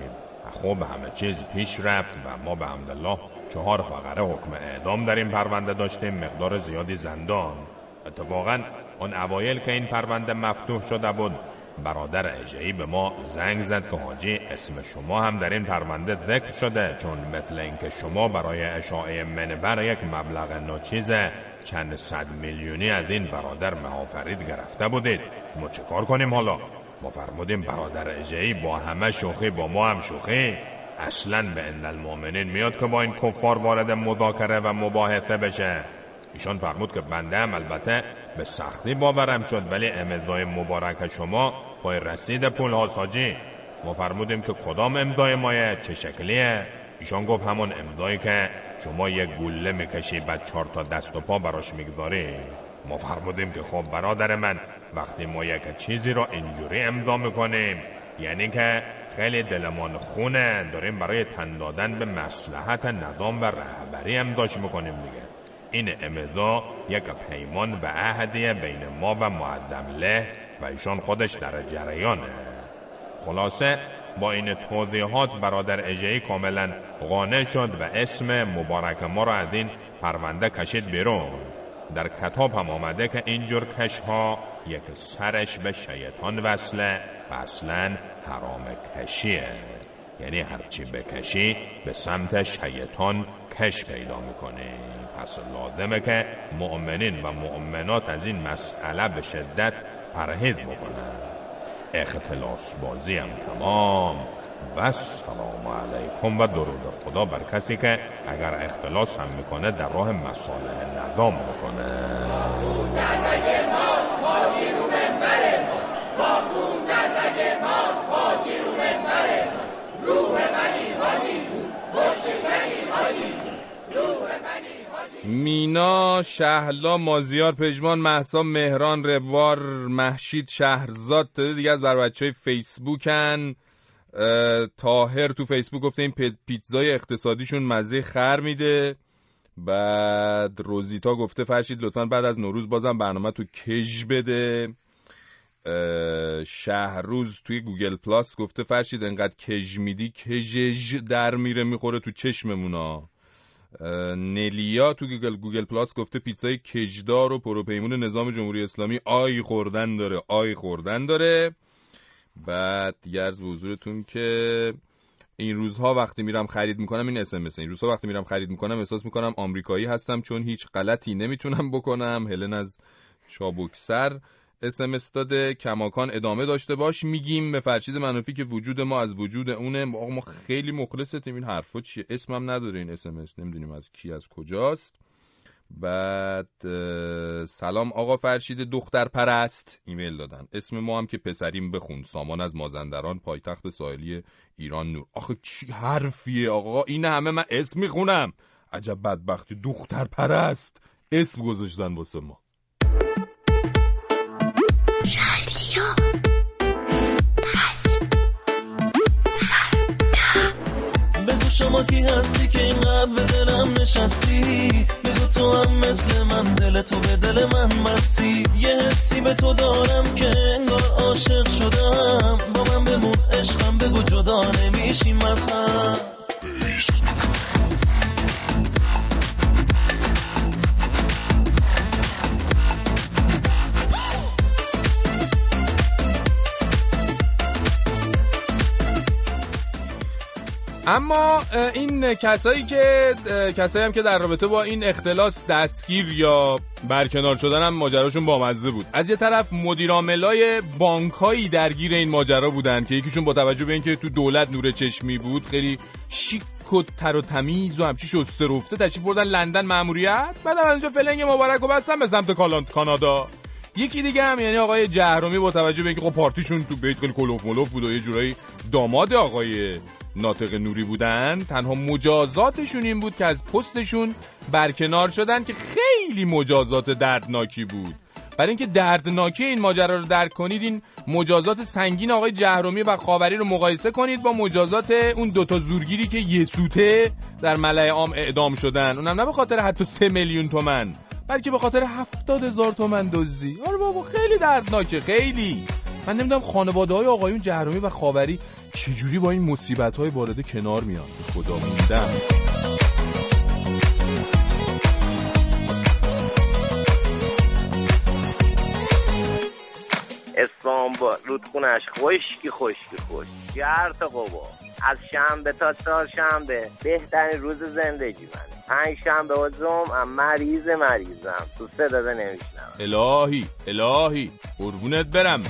خوب همه چیز پیش رفت و ما به حمدالله چهار فقره حکم اعدام در این پرونده داشتیم مقدار زیادی زندان. اتفاقا آن اوایل که این پرونده مفتوح شده بود. برادر اجهی به ما زنگ زد که حاجی اسم شما هم در این پرونده ذکر شده چون مثل اینکه شما برای اشاعه منبر یک مبلغ ناچیز چند صد میلیونی از این برادر محافرید گرفته بودید. ما چه کنیم حالا؟ ما فرمودیم برادر اجهی با همه شوخی با ما هم شوخی. اصلا به ان میاد که با این کفار وارد مذاکره و مباحثه بشه. ایشان فرمود که بنده هم البته به سختی باورم شد ولی امضای مبارک شما پای رسید پول ها ساجی. ما فرمودیم که کدام امضای مایه؟ چه شکلیه؟ ایشان گفت همون امضایی که شما یک گوله می‌کشی بعد چهار تا دست و پا براش می‌گذاری. ما فرمودیم که خب برادر من وقتی ما یک چیزی را اینجوری امضا می‌کنیم یعنی که خیلی دلمان خونه داریم برای تن دادن به مسلحت نظام و رهبری امضاش می‌کنیم دیگه. این امضا یک پیمان و عهدیه بین ما و معدم له و ایشان خودش در جریانه. خلاصه با این توضیحات برادر اجهی کاملا قانع شد و اسم مبارک ما را از این پرونده کشید بیرون. در کتاب هم آمده که اینجور کش ها یک سرش به شیطان وصله و اصلا حرام کشیه. یعنی هرچی بکشی به سمت شیطان کش پیدا می‌کنی. پس لازمه که مؤمنین و مؤمنات از این مسئله به شدت پرهیز بکنن اختلاس بازی هم تمام. و سلام علیکم و درود خدا بر کسی که اگر اختلاس هم می‌کنه در راه مسائل نظام می‌کنه شهلا مازیار پژمان مهسا مهران روار مهشید شهرزاد تعداد دیگه از بر بچه های فیسبوکن. اه، طاهر تو فیسبوک گفته این پی- پیتزای اقتصادیشون مزه خر میده. بعد روزیتا گفته فرشید لطفا بعد از نوروز بازم برنامه تو کژ بده. شهروز توی گوگل پلاس گفته فرشید انقدر کژ میدی کژژ در میره می‌خوره تو چشممونا. نلیا تو گوگل گوگل پلاس گفته پیتزای کجدار و پروپیمون نظام جمهوری اسلامی آی خوردن داره. آی خوردن داره. بعد به حضورتون که این روزها وقتی میرم خرید می‌کنم این اسمس این روزها وقتی میرم خرید می‌کنم احساس می‌کنم آمریکایی هستم چون هیچ غلطی نمی‌تونم بکنم. هلن از چابکسر. اسمس داده کماکان ادامه داشته باش. میگیم به فرشید منافی که وجود ما از وجود اونه. آقا ما خیلی مخلصتیم. این حرفا چیه؟ اسمم نداره این اسمس نمی‌دونیم از کی از کجاست. بعد سلام آقا فرشید دختر پرست. ایمیل دادن. اسم ما هم که پسریم بخون. سامان از مازندران پایتخت ساحلی ایران نور. آخه چی حرفیه آقا؟ این همه من اسم می‌خونم. عجب بدبختی. دختر پرست. اسم گذاشتن واسه ما. شما کی هستی که اینقدر به دلم نشستی؟ بگو تو هم مثل من دل تو به دل من بستی یه حسی به تو دارم که انگار عاشق شدم. با من بمون عشقم بگو جدا نمیشیم از هم اما این کسایی که کسایی هم که در رابطه با این اختلاس دستگیر یا برکنار شدن هم ماجراشون بامزه بود. از یه طرف مدیرعاملای بانکایی درگیر این ماجرا بودن که یکیشون با توجه به اینکه تو دولت نور چشمی بود خیلی شیک و تر و تمیز و همچی شسته رفته تشریف بردن لندن ماموریت بعد اونجا فلنگ مبارک و بستن به سمت کانادا. یکی دیگه هم یعنی آقای جهرومی با توجه به اینکه خب پارتیشون تو بیت خیلی کلوف ملوف بود و یه جورایی داماد آقای ناطق نوری بودن تنها مجازاتشون این بود که از پستشون برکنار شدن که خیلی مجازات دردناکی بود. برای اینکه دردناکی این ماجرا رو درک کنید این مجازات سنگین آقای جهرومی و خاوری رو مقایسه کنید با مجازات اون دوتا زورگیری که یه در ملع عام اعدام شدن. اونم نه به خاطر حتی سه میلیون تومن. بلکه به خاطر هفتاد هزار تومن دزدی. آره بابا خیلی دردناکه خیلی. من نمی‌دونم خانواده های آقایون جهرومی و خاوری چجوری با این مصیبت های وارد کنار میان. خدا موندم. اسلام رودخونش خشکی خشکی خوش گرد قبا از شنبه تا چهارشنبه. بهترین روز زندگی من. پنج شنبه و جمعه مریض مریضم. تو صدا نمیشنم الهی الهی. قربونت برم من.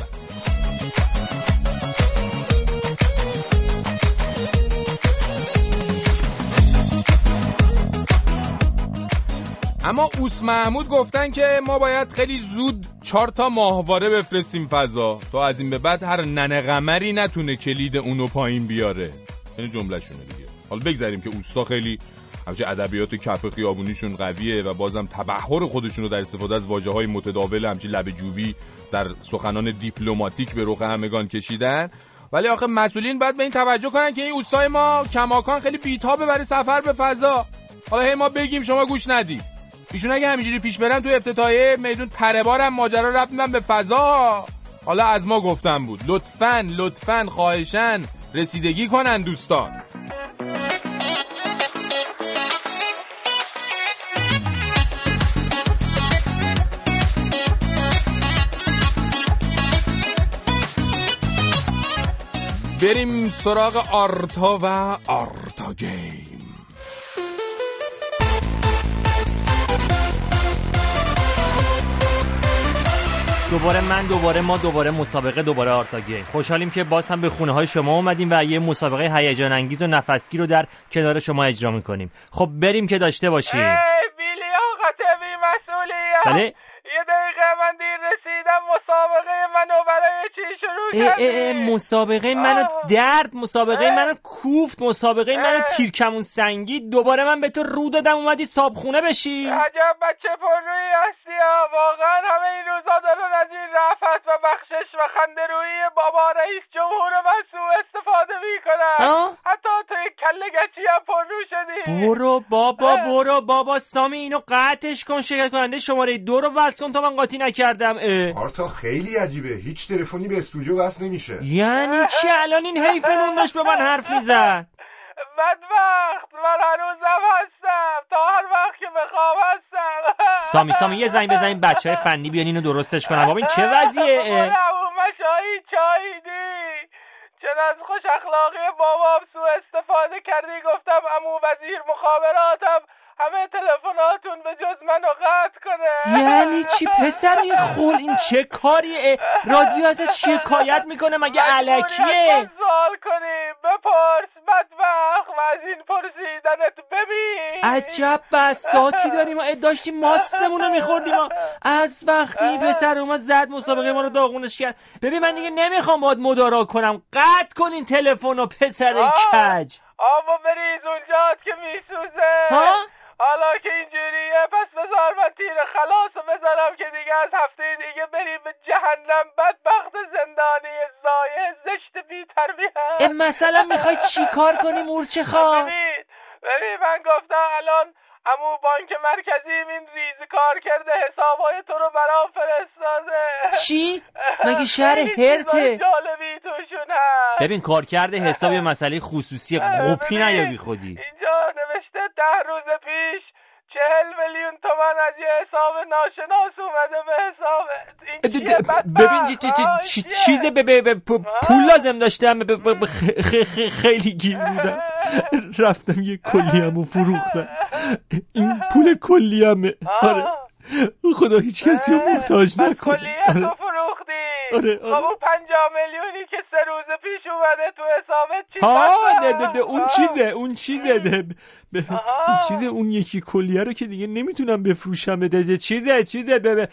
اما اوس محمود گفتن که ما باید خیلی زود چهار تا ماهواره بفرستیم فضا. تا از این به بعد هر ننه قمری نتونه کلید اونو پایین بیاره. این جملهشونه دیگه. حالا بگذاریم که اوسا خیلی همچه ادبیات کف خیابونیشون قویه و بازم تبحر خودشون رو در استفاده از واجه های متداول همچی لب جوبی در سخنان دیپلماتیک به رخ همگان کشیدن. ولی آخه مسئولین باید به این توجه کنن که این اوستای ما کماکان خیلی بیتابه برای سفر به فضا. حالا هی ما بگیم شما گوش ندی. ایشون اگه همینجوری پیش برن تو افتتاحیه میدون تره بارم ماجرا رفت به فضا. حالا از ما گفتم بود. لطفا لطفا خواهشن رسیدگی کنن دوستان. بریم سراغ آرتا و آرتا گیم. دوباره من دوباره ما دوباره مسابقه دوباره آرتا گیم خوشحالیم که باز هم به خونه های شما اومدیم و یه مسابقه هیجان انگیز و نفسگیر رو در کنار شما اجرا می‌کنیم. خب بریم که داشته باشیم. بیلی آقا بی مسئولیت بله؟ یه دقیقه من دیر رسیدم مسابقه منو برای چی شروع کردی اه اه مسابقه منو درد مسابقه منو کوفت مسابقه منو تیرکمون سنگی. دوباره من به تو رو دادم اومدی صابخونه بشی. عجب بچه پررویی واقعا همه این روزا دارن از این رفت و بخشش و خندرویی بابا رئیس جمهور من سوء استفاده می‌کنن. ها؟ حتی تو یک کله گچی هم پررو شدی. برو بابا برو بابا سامی اینو قطعش کن شرکت کننده شماره دو رو وصل کن تا من قاطی نکردم. اه. آرتا خیلی عجیبه. هیچ تلفنی به استودیو وصل نمیشه. یعنی چی؟ الان این حیف نون داشت به من حرف می‌زد. بدبخت. من هنوزم هستم. تا هر وقت که بخوام هستم. سامی سامی یه زنگ بزنین بچه های فنی بیان اینو درستش کنن. بابا این چه وضعیه؟ چاییدی چون از خوش اخلاقی بابام سوء استفاده کردی. گفتم امو وزیر مخابراتم. همه تلفناتون به جز منو قطع کنه. یعنی چی پسر این خول؟ این چه کاریه؟ رادیو ازت شکایت می‌کنه؟ مگه علکیه؟ سوال کنیم بپرس. بدبخت. و از این پرسیدنت ببین. عجب بساتی داریم. ما داشتیم ماستمون رو میخوردیم. ما. از وقتی پسر اومد زد مسابقه ما رو داغونش کرد. ببین من دیگه نمی‌خوام باید مدارا کنم. قطع کنین تلفن و پسر کج. آبو بریز اونجات که میسوزه. ها؟ حالا که اینجوریه پس بذار من تیر خلاص رو بذارم که دیگه از هفته دیگه بریم به جهنم. بدبخت زندانی زایه زشت بی مثلا می‌خوای چی کار کنی مورچه خواه ببین ببین من گفتم الان امو بانک مرکزی این ریز کار کرده حسابای تو رو برام فرستاده. چی؟ مگه شهر هرته؟ جالبی توشون هست. ببین کار کرده حساب یه مسئله خصوصی قپی نیابی خودی. اینجا نوشته ده روز پیش چهل میلیون تومن از یه حساب ناشناس اومده به بدبخت؟ ببین چی, چی؟ چیز به, پول لازم داشتم خیلی گیر بودم. رفتم یه کلیه‌مو فروختم. این پول کلیه‌مه. آره. خدا هیچ کسی رو محتاج نکنه. کلیه تو آره. آره، خب اون پنجاه میلیونی که سه روز پیش اومده تو حسابت چی؟ ده ده ده اون؟ چیزه اون چیزه ده ب- اون چیزه اون یکی کلیه رو که دیگه نمی‌تونم بفروشم. ده ده چیزه چیزه به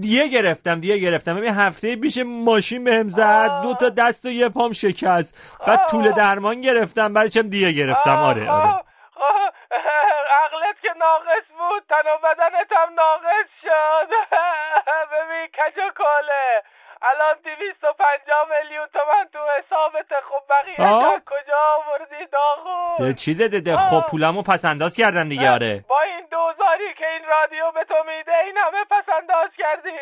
دیگه گرفتم دیگه گرفتم. ببین هفته پیش ماشین بهم زد دو تا دست و یه پام شکست. بعد طول درمان گرفتم بعدش هم دیگه گرفتم. آره آره. عقلت که ناقص بود تن و بدنت هم ناقص شد. ببین کج و کله الان دویست و پنجاه میلیون تومن تو حسابت. خب بقیه کجا آوردی داغون؟ ده چیزه ده ده خب پولمو پس انداز کردم دیگه آره. با این دوزاری که این رادیو به تو میده این همه پس انداز کردی.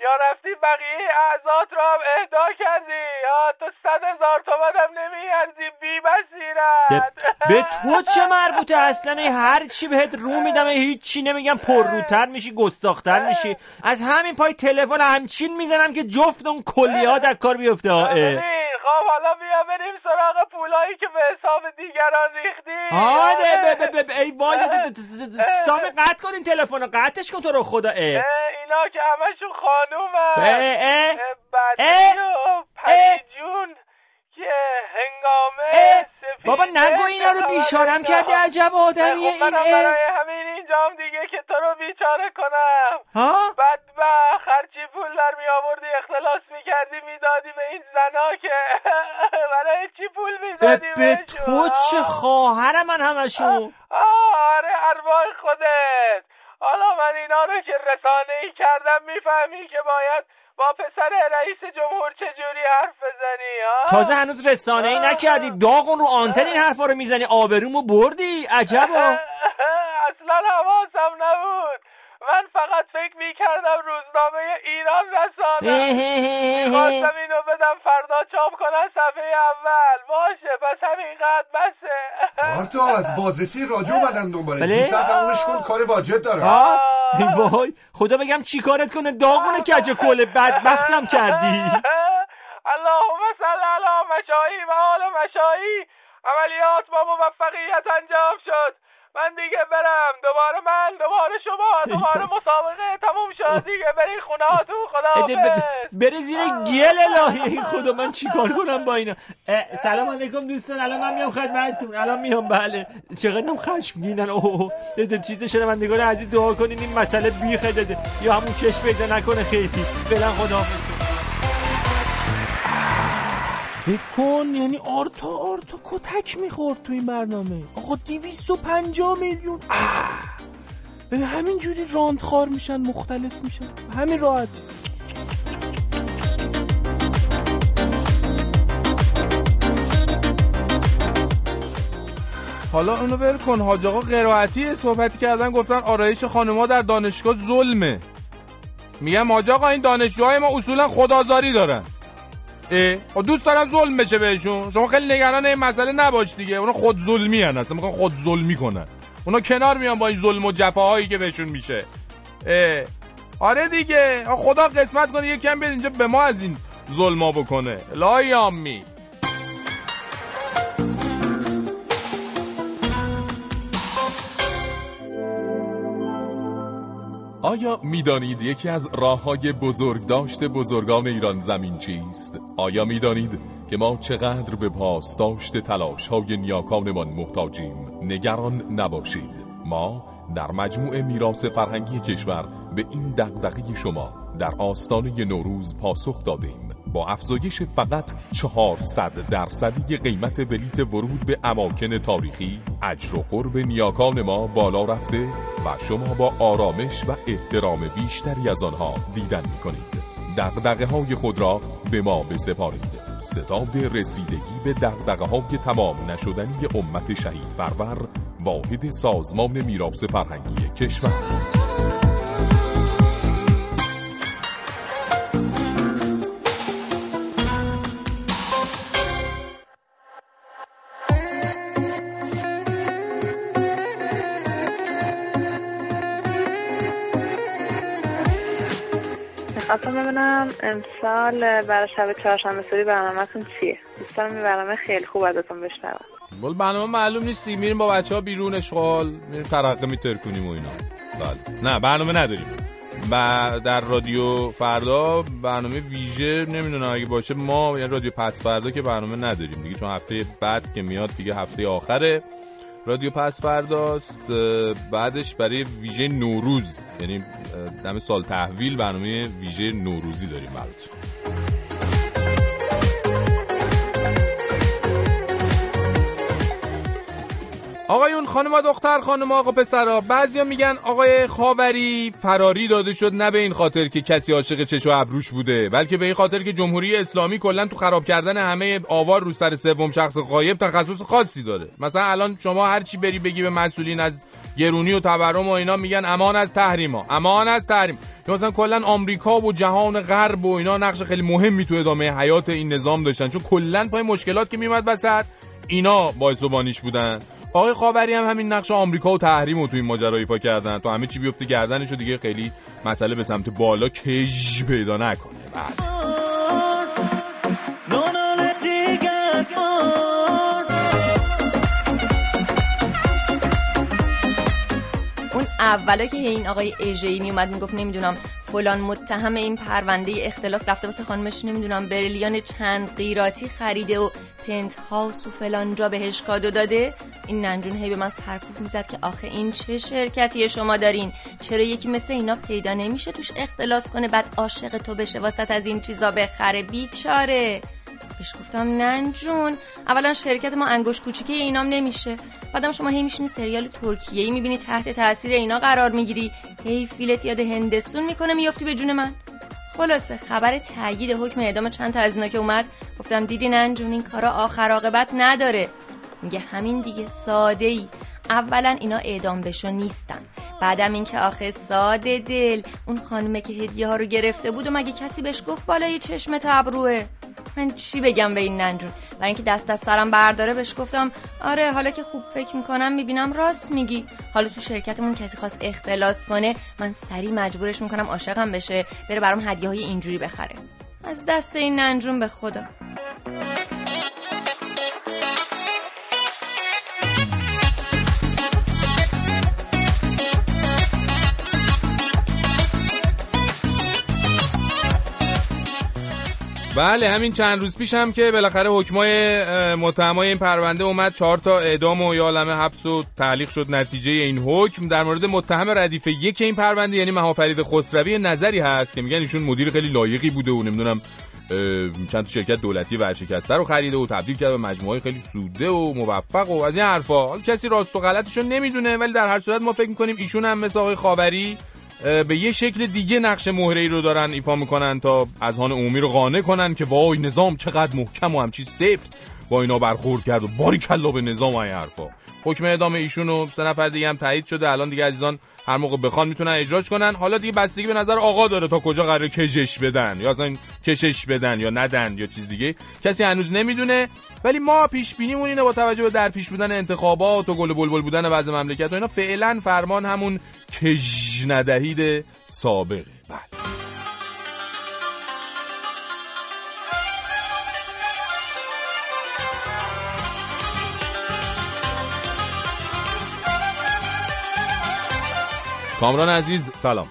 یا رفتی بقیه اعضات رو هم اهدا کردی؟ یا تو صد هزار تومن هم نمیارزی بی ده بصیرت. به تو چه مربوطه اصلا؟ هر چی بهت رو میدم هیچی نمیگم. پرروتر میشی گستاختر میشی. از همین پای تلفن همچین می‌زنم که جفت اون کلیات از کار بیفته. ها. ببین، خب حالا پولایی که به حساب دیگران ریختی. به- ای وای سامی قطع کن این تلفن رو قطعش کن تو رو خدا اه. اه، اینا که همشون خانوم اه، اه. پریجون که هنگامه بابا نگو اینا رو بیشارم کرده عجب آدمیه خب این. برای همین اینجام دیگه که تو رو بیچاره کنم. ها؟ بدبخت هرچی پول در می آوردی اختلاس می کردی می‌دادی به این زنا که برای چی پول می‌دادی به تو چه خواهر من همشون آره ارواح خودت. حالا من اینا رو که رسانه ای کردم می‌فهمی که باید با پسر رئیس جمهور چجوری حرف بزنی ها؟ تازه هنوز رسانه ای نکردی. داغون رو آنتن این حرفا رو می‌زنی. آبرومو بردی. عجبا. اصلا حواسم نبود. من فقط فکر می‌کردم روزنامه ایران رسانه. می‌خواستم اینو بدم فردا چاپ کنن صفحه اول. باشه پس همینقدر بسه. آرتا از بازرسی رادیو اومدن دنباله بله؟ تمومش کن کار واجب دارم. ای وای خدا بگم چی کارت کنه داغون کج کل بدبختم کردی. اللهم صل علی مشایی و آل مشایی عملیات با موفقیت انجام شد. من دیگه برم. دوباره من دوباره شما دوباره مسابقه تموم شد. دیگه برین خونه هاتون اه، ده- ب- خداحافظ ب- بره زیر گل الهی. ای خدا من چیکار کنم با اینا؟ سلام علیکم دوستان. الان من میام خدمتتون. الان میام بله. چقدرم خشمگینن. اوه چیز شنوندگان عزیز دعا کنین این مسئله بیخه داده. یا همون کش پیدا نکنه خیلی. فعلا خداحافظ. فکر کن یعنی آرتا آرتا کتک می‌خورد تو این برنامه. آقا دیویست و پنجاه میلیون. اه. ببین همین جوری راندخار میشن مختلس میشن. همین راحت. حالا اونو ول کن. حاج آقا قرائتی صحبتی کردن گفتن آرایش خانوما در دانشگاه ظلمه. میگم حاج آقا این دانشجوهای ما اصولا خدازاری دارن. خب دوست دارم ظلم بشه بهشون. شما خیلی نگران این مسئله نباش دیگه. اونا خود ظلمی هن اصلا. می‌خوان خود ظلمی کنن. اونا کنار میان با این ظلم و جفاهایی که بهشون میشه. آره دیگه. خدا قسمت کنه. یه کم بیاد اینجا به ما از این ظلما بکنه. لا آیا می‌دانید یکی از راه های بزرگ داشت بزرگان ایران زمین چیست؟ آیا می‌دانید که ما چقدر به پاس داشت تلاش های نیاکانمان محتاجیم؟ نگران نباشید ما در مجموع میراث فرهنگی کشور به این دغدغه شما در آستانه نوروز پاسخ دادیم افزایش فقط 400 درصدی قیمت بلیت ورود به اماکن تاریخی اجر و قرب نیاکان ما بالا رفته و شما با آرامش و احترام بیشتری از آنها دیدن می کنید دقدقه های خود را به ما بسپارید. ستاد رسیدگی به دقدقه های تمام نشدنی امت شهید فرور واحد سازمان میراث فرهنگی کشور. می‌خواستم ببینم امسال برای شب چهارشنبه سوری برنامهتون چیه؟ دوست دارم این برنامه خیلی خوب ازتون بشنوم. بول برنامه معلوم نیستی. میریم با بچه ها بیرون اشغال میریم ترقه میترکونیم و اینا. بله. نه برنامه نداریم. و در رادیو فردا برنامه ویژه نمی‌دونم اگه باشه ما یعنی رادیو پس فردا که برنامه نداریم دیگه. چون هفته بعد که میاد دیگه هفته آخره. رادیو پس فرداست بعدش برای ویژه نوروز یعنی دم سال تحویل برنامه ویژه نوروزی داریم براتون. آقایون خانم دختر خانم آقا پسرا بعضیا میگن آقای خاوری فراری داده شد نه به این خاطر که کسی عاشق چش و ابروش بوده بلکه به این خاطر که جمهوری اسلامی کلا تو خراب کردن همه آوار رو سر سوم شخص غایب تخصص خاصی داره. مثلا الان شما هر چی بری بگی به مسئولین از گرونی و تورم و اینا میگن امان از تحریما امان از تحریم. یا مثلا کلا آمریکا و جهان غرب و اینا نقش خیلی مهمی تو ادامه حیات این نظام داشتن چون کلا پای مشکلات که میومد وسط اینا باعث و بانیش بودن. آقای خاوری هم همین نقش آمریکا و تحریم رو تو این ماجرا ایفا کردن. تو همه چی بیفته گردنش دیگه خیلی مسئله به سمت بالا کج پیدا نکنه. بعد اولا که این آقای ایجی می اومد می‌گفت نمی‌دونم فلان متهم این پرونده اختلاس رفته واسه خانمش نمی‌دونم بریلیان چند قیراتی خریده و پنت هاوس و فلان جا بهش کادو داده. این ننجون هی به من سرکوف می‌زد که آخه این چه شرکتی شما دارین؟ چرا یکی مثل اینا پیدا نمیشه توش اختلاس کنه بعد عاشق تو بشه واسط از این چیزا بخره؟ بیچاره! بهش گفتم ننجون اولا شرکت ما انگوش کوچیکه اینام نمیشه. بعدم شما هی میشینی سریال ترکیه ای می‌بینی تحت تاثیر اینا قرار می‌گیری. هی فیلت یاد هندستون می‌کنه میافتی به جون من. خلاصه خبر تایید حکم اعدام چند تا از اینا که اومد. گفتم دیدی ننجون این کارا آخر عاقبت نداره. میگه همین دیگه ساده ای اولا اینا اعدام بشو نیستن. بعدم اینکه آخه ساده دل اون خانومه که هدیه ها رو گرفته بود و مگه کسی بهش گفت بالای چشم ابروه؟ من چی بگم به این ننجون؟ برای اینکه دست از سرم برداره بهش گفتم آره حالا که خوب فکر می‌کنم می‌بینم راست میگی. حالا تو شرکتمون کسی خواست اختلاس کنه من سریع مجبورش می‌کنم عاشقم بشه بره برام هدیه های اینجوری بخره. از دست این ننجون به خدا. بله همین چند روز پیش هم که بالاخره حکمای متهمای این پرونده اومد چهار تا اعدام و یالمه حبس و تعلیق شد نتیجه این حکم. در مورد متهم ردیف یک این پرونده یعنی مهافرید خسروی نظری هست که میگن ایشون مدیر خیلی لایقی بوده و نمی‌دونم چند تا شرکت دولتی ورشکسته رو خریده و تبدیل کرده به مجموعه خیلی سوده و موفق و از این حرفا. کسی راست و غلطشو نمی‌دونه ولی در هر صورت ما فکر می‌کنیم ایشون هم مثل آقای خاوری به یه شکل دیگه نقش مهره ای رو دارن ایفا می‌کنن تا اذهان عمومی رو قانع کنن که وای نظام چقدر محکم و همچی سفت با اینا برخورد کرد و باری کلا به نظام و این حرفا. حکم اعدام ایشون و سه نفر دیگه هم تایید شده. الان دیگه عزیزان هر موقع بخوان می‌تونن اجراش کنن. حالا دیگه بستگی به نظر آقا داره تا کجا قراره کشش بدن یا اصلا کشش بدن یا ندن یا چیز دیگه. کسی هنوز نمی‌دونه. ولی ما پیش بینیمون اینه با توجه به در پیش بودن انتخابات و گل بلبل بودن وضع مملکت و اینا فعلا فرمان همون کج ندهید سابقه بله. کامران عزیز سلام.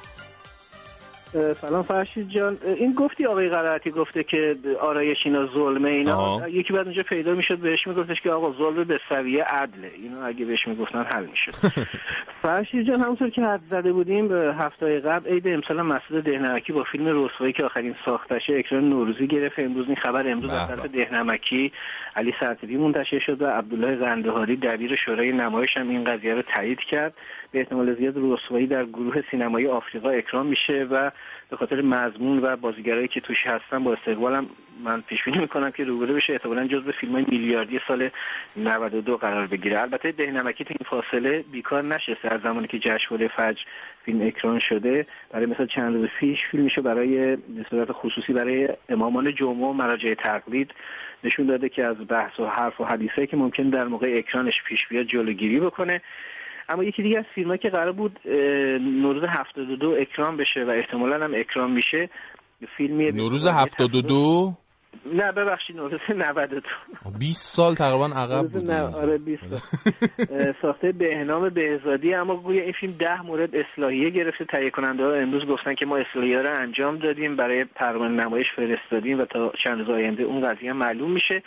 سلام فرشید جان. این گفتی آقای غلطی گفته که آرایش اینا ظلمه اینا. آها. یکی بعد اونجا پیدا می‌شد بهش میگفتش که آقا ظلم به سویه عدله. اینو اگه بهش می‌گفتن حل می‌شد. فرشید جان همونطور که حد زده بودیم به هفته قبل عید امسال مسعود دهنمکی با فیلم رسوایی که آخرین ساختشه اکران نوروزی گرفت. امروز این خبر امروز از طرف دهنمکی علی سرتیبی منتشر شد و عبدالله قندهاری دبیر شورای نمایش هم این قضیه رو تایید کرد. به احتمال زیاد رسوایی در گروه سینمایی آفریقا اکرام میشه و به خاطر مضمون و بازیگرایی که توش هستن با استقبالم من پیش بینی می‌کنم که روبرو بشه احتمالاً جزو فیلم های میلیاردی سال 92 قرار بگیره. البته دهنمکی تو این فاصله بیکار نشسته از زمانی که جشنواره فجر فیلم اکران شده. برای مثلا چند روز پیش فیلمشو برای به صورت خصوصی برای امامان جمعه و مراجع تقلید نشون داده که از بحث و حرف و حدیثه که ممکن در موقع اکرانش پیش بیاد جلوگیری بکنه. اما یکی دیگه از فیلم که قرار بود نوروز 72 اکران بشه و احتمالا هم اکران میشه فیلمی نوروز 72 نه ببخشید نوروز 92 20 سال تقریبا عقب بود نه آره 20 سال. ساخته بهنام بهزادی اما گویا این فیلم ده مورد اصلاحیه گرفته. تهیه کننده ها امروز گفتن که ما اصلاحیه رو انجام دادیم برای پروانه نمایش فرستادیم و تا چند روز آینده اون قضیه معلوم میشه.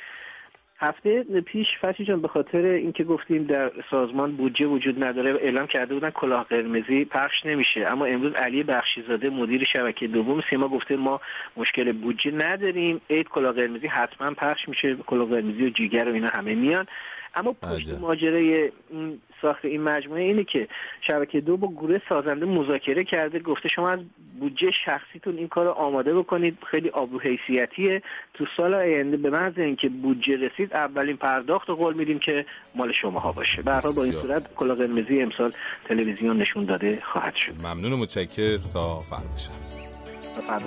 هفته پیش فتی جان به خاطر اینکه گفتیم در سازمان بودجه وجود نداره اعلام کرده بودن کلاه قرمزی پخش نمیشه. اما امروز علی بخشیزاده مدیر شبکه دوم سیما گفته ما مشکل بودجه نداریم. عید کلاه قرمزی حتما پخش میشه. کلاه قرمزی و جیگر و اینا همه میان. اما پشت. ماجرای این ساخت این مجموعه اینه که شبکه دو با گروه سازنده مذاکره کرده گفته شما از بودجه شخصیتون این کار رو آماده بکنید. خیلی آبرو حیثیتیه تو سال آینده به محض اینکه بودجه رسید اولین پرداخت رو قول میدیم که مال شماها باشه. به هر حال با این. صورت کلاه قرمزی امسال تلویزیون نشون داده خواهد شد. ممنون و متشکر. تا فردا شب. تا فردا.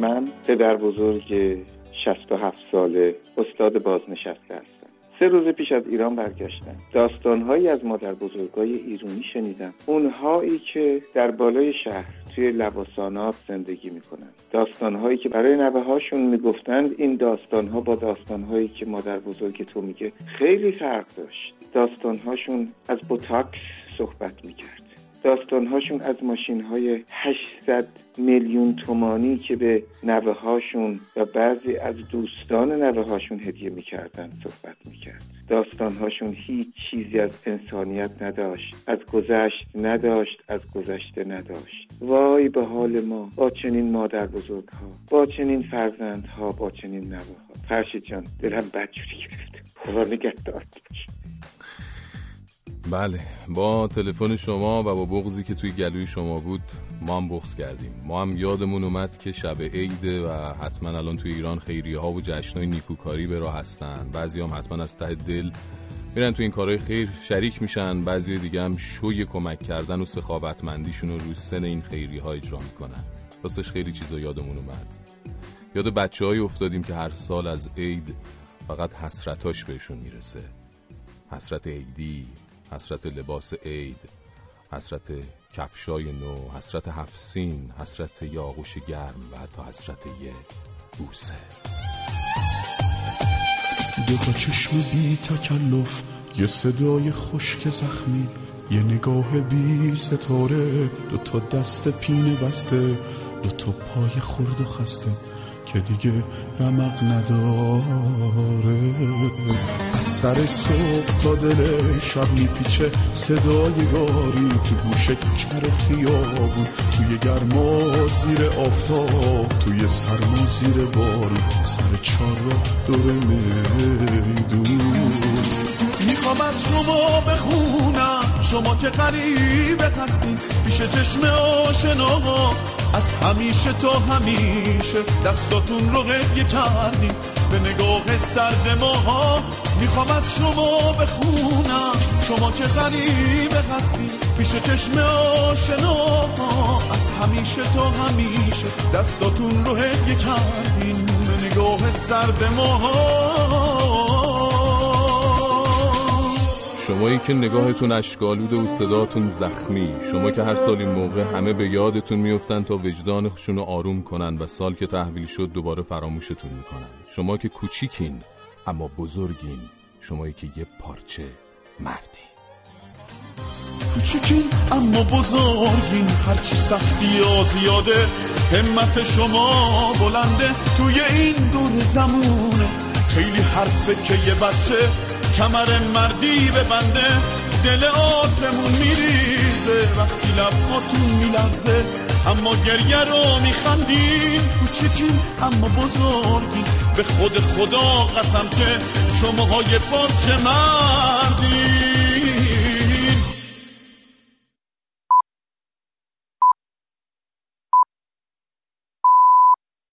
من پدر بزرگ 67 ساله استاد بازنشسته هستم. سه روز پیش از ایران برگشتم داستانهایی از مادر بزرگای ایرانی شنیدم. اونهایی که در بالای شهر توی لباسانات زندگی می‌کنن. داستانهایی که برای نوه هاشون می‌گفتند این داستانها با داستانهایی که مادر بزرگ تو میگه خیلی فرق داشت. داستانهاشون از بوتاکس صحبت می‌کرد. داستانهاشون از ماشین های 800 میلیون تومانی که به نوه هاشون و بعضی از دوستان نوه هاشون هدیه می‌کردن صحبت می‌کرد. داستانهاشون هیچ چیزی از انسانیت نداشت از گذشت نداشت از گذشته نداشت. وای به حال ما با چنین مادر بزرگها با چنین فرزندها با چنین نوه ها فرشید جان دلم بدجوری گرفت. خدا نگهدارت بله با تلفن شما و با بغضی که توی گلوی شما بود ما هم بغض کردیم. ما هم یادمون اومد که شب عیده و حتما الان توی ایران خیریه ها و جشنهای نیکوکاری به راه هستن. بعضی هم حتما از ته دل میرن تو این کارهای خیر شریک میشن. بعضی دیگه هم شوی کمک کردن و سخاوتمندیشون رو روی سن این خیریه ها اجرا می‌کنن. راستش خیلی چیزا یادمون اومد. یاد بچه افتادیم که هر سال از عید فقط حسرتاش بهشون می‌رسه. حسرت عیدی. حسرت لباس عید حسرت کفشای نو حسرت هفسین حسرت یاغوش گرم و حتی حسرت یه بوسه. دوتا چشم بی تکلف یه صدای خشک زخمی یه نگاه بی ستاره دوتا دست پینه بسته دوتا پای خورد و خسته. که دیگه رمق نداره. از سر صبح تا دل شب میپیچه صدای گاری تو گوش کر خیابون. توی گرما زیر آفتاب توی سرما زیر باری. سر چار را دور میدون. می‌خوام از شما بخونم. شما که غریبه هستین. پیش چشم آشناها از همیشه تا همیشه دستاتون رو هدیه کردین به نگاه سرد ماها می‌خوام از شما بخونم. شما که غریبه هستین. پیش چشم آشناها از همیشه تا همیشه دستاتون رو هدیه کردین به نگاه سرد ماها شمایی که نگاهتون اشکالود و صداتون زخمی. شما که هر سال این موقع همه به یادتون میفتن تا وجدانشون رو آروم کنن و سال که تحویل شد دوباره فراموشتون می‌کنن. شما که کوچیکین اما بزرگین. شمایی که یه پارچه مردی. کوچیکین اما بزرگین. هرچی سختی ها زیاده همت شما بلنده. توی این دور زمونه خیلی حرفه که یه بچه کمر مردی ببنده دل آسمون میریزه. وقتی لبهاتون میلرزه اما گریه رو میخندین. کوچیکین اما بزرگین. به خود خدا قسم که شماها یه پارچه مردین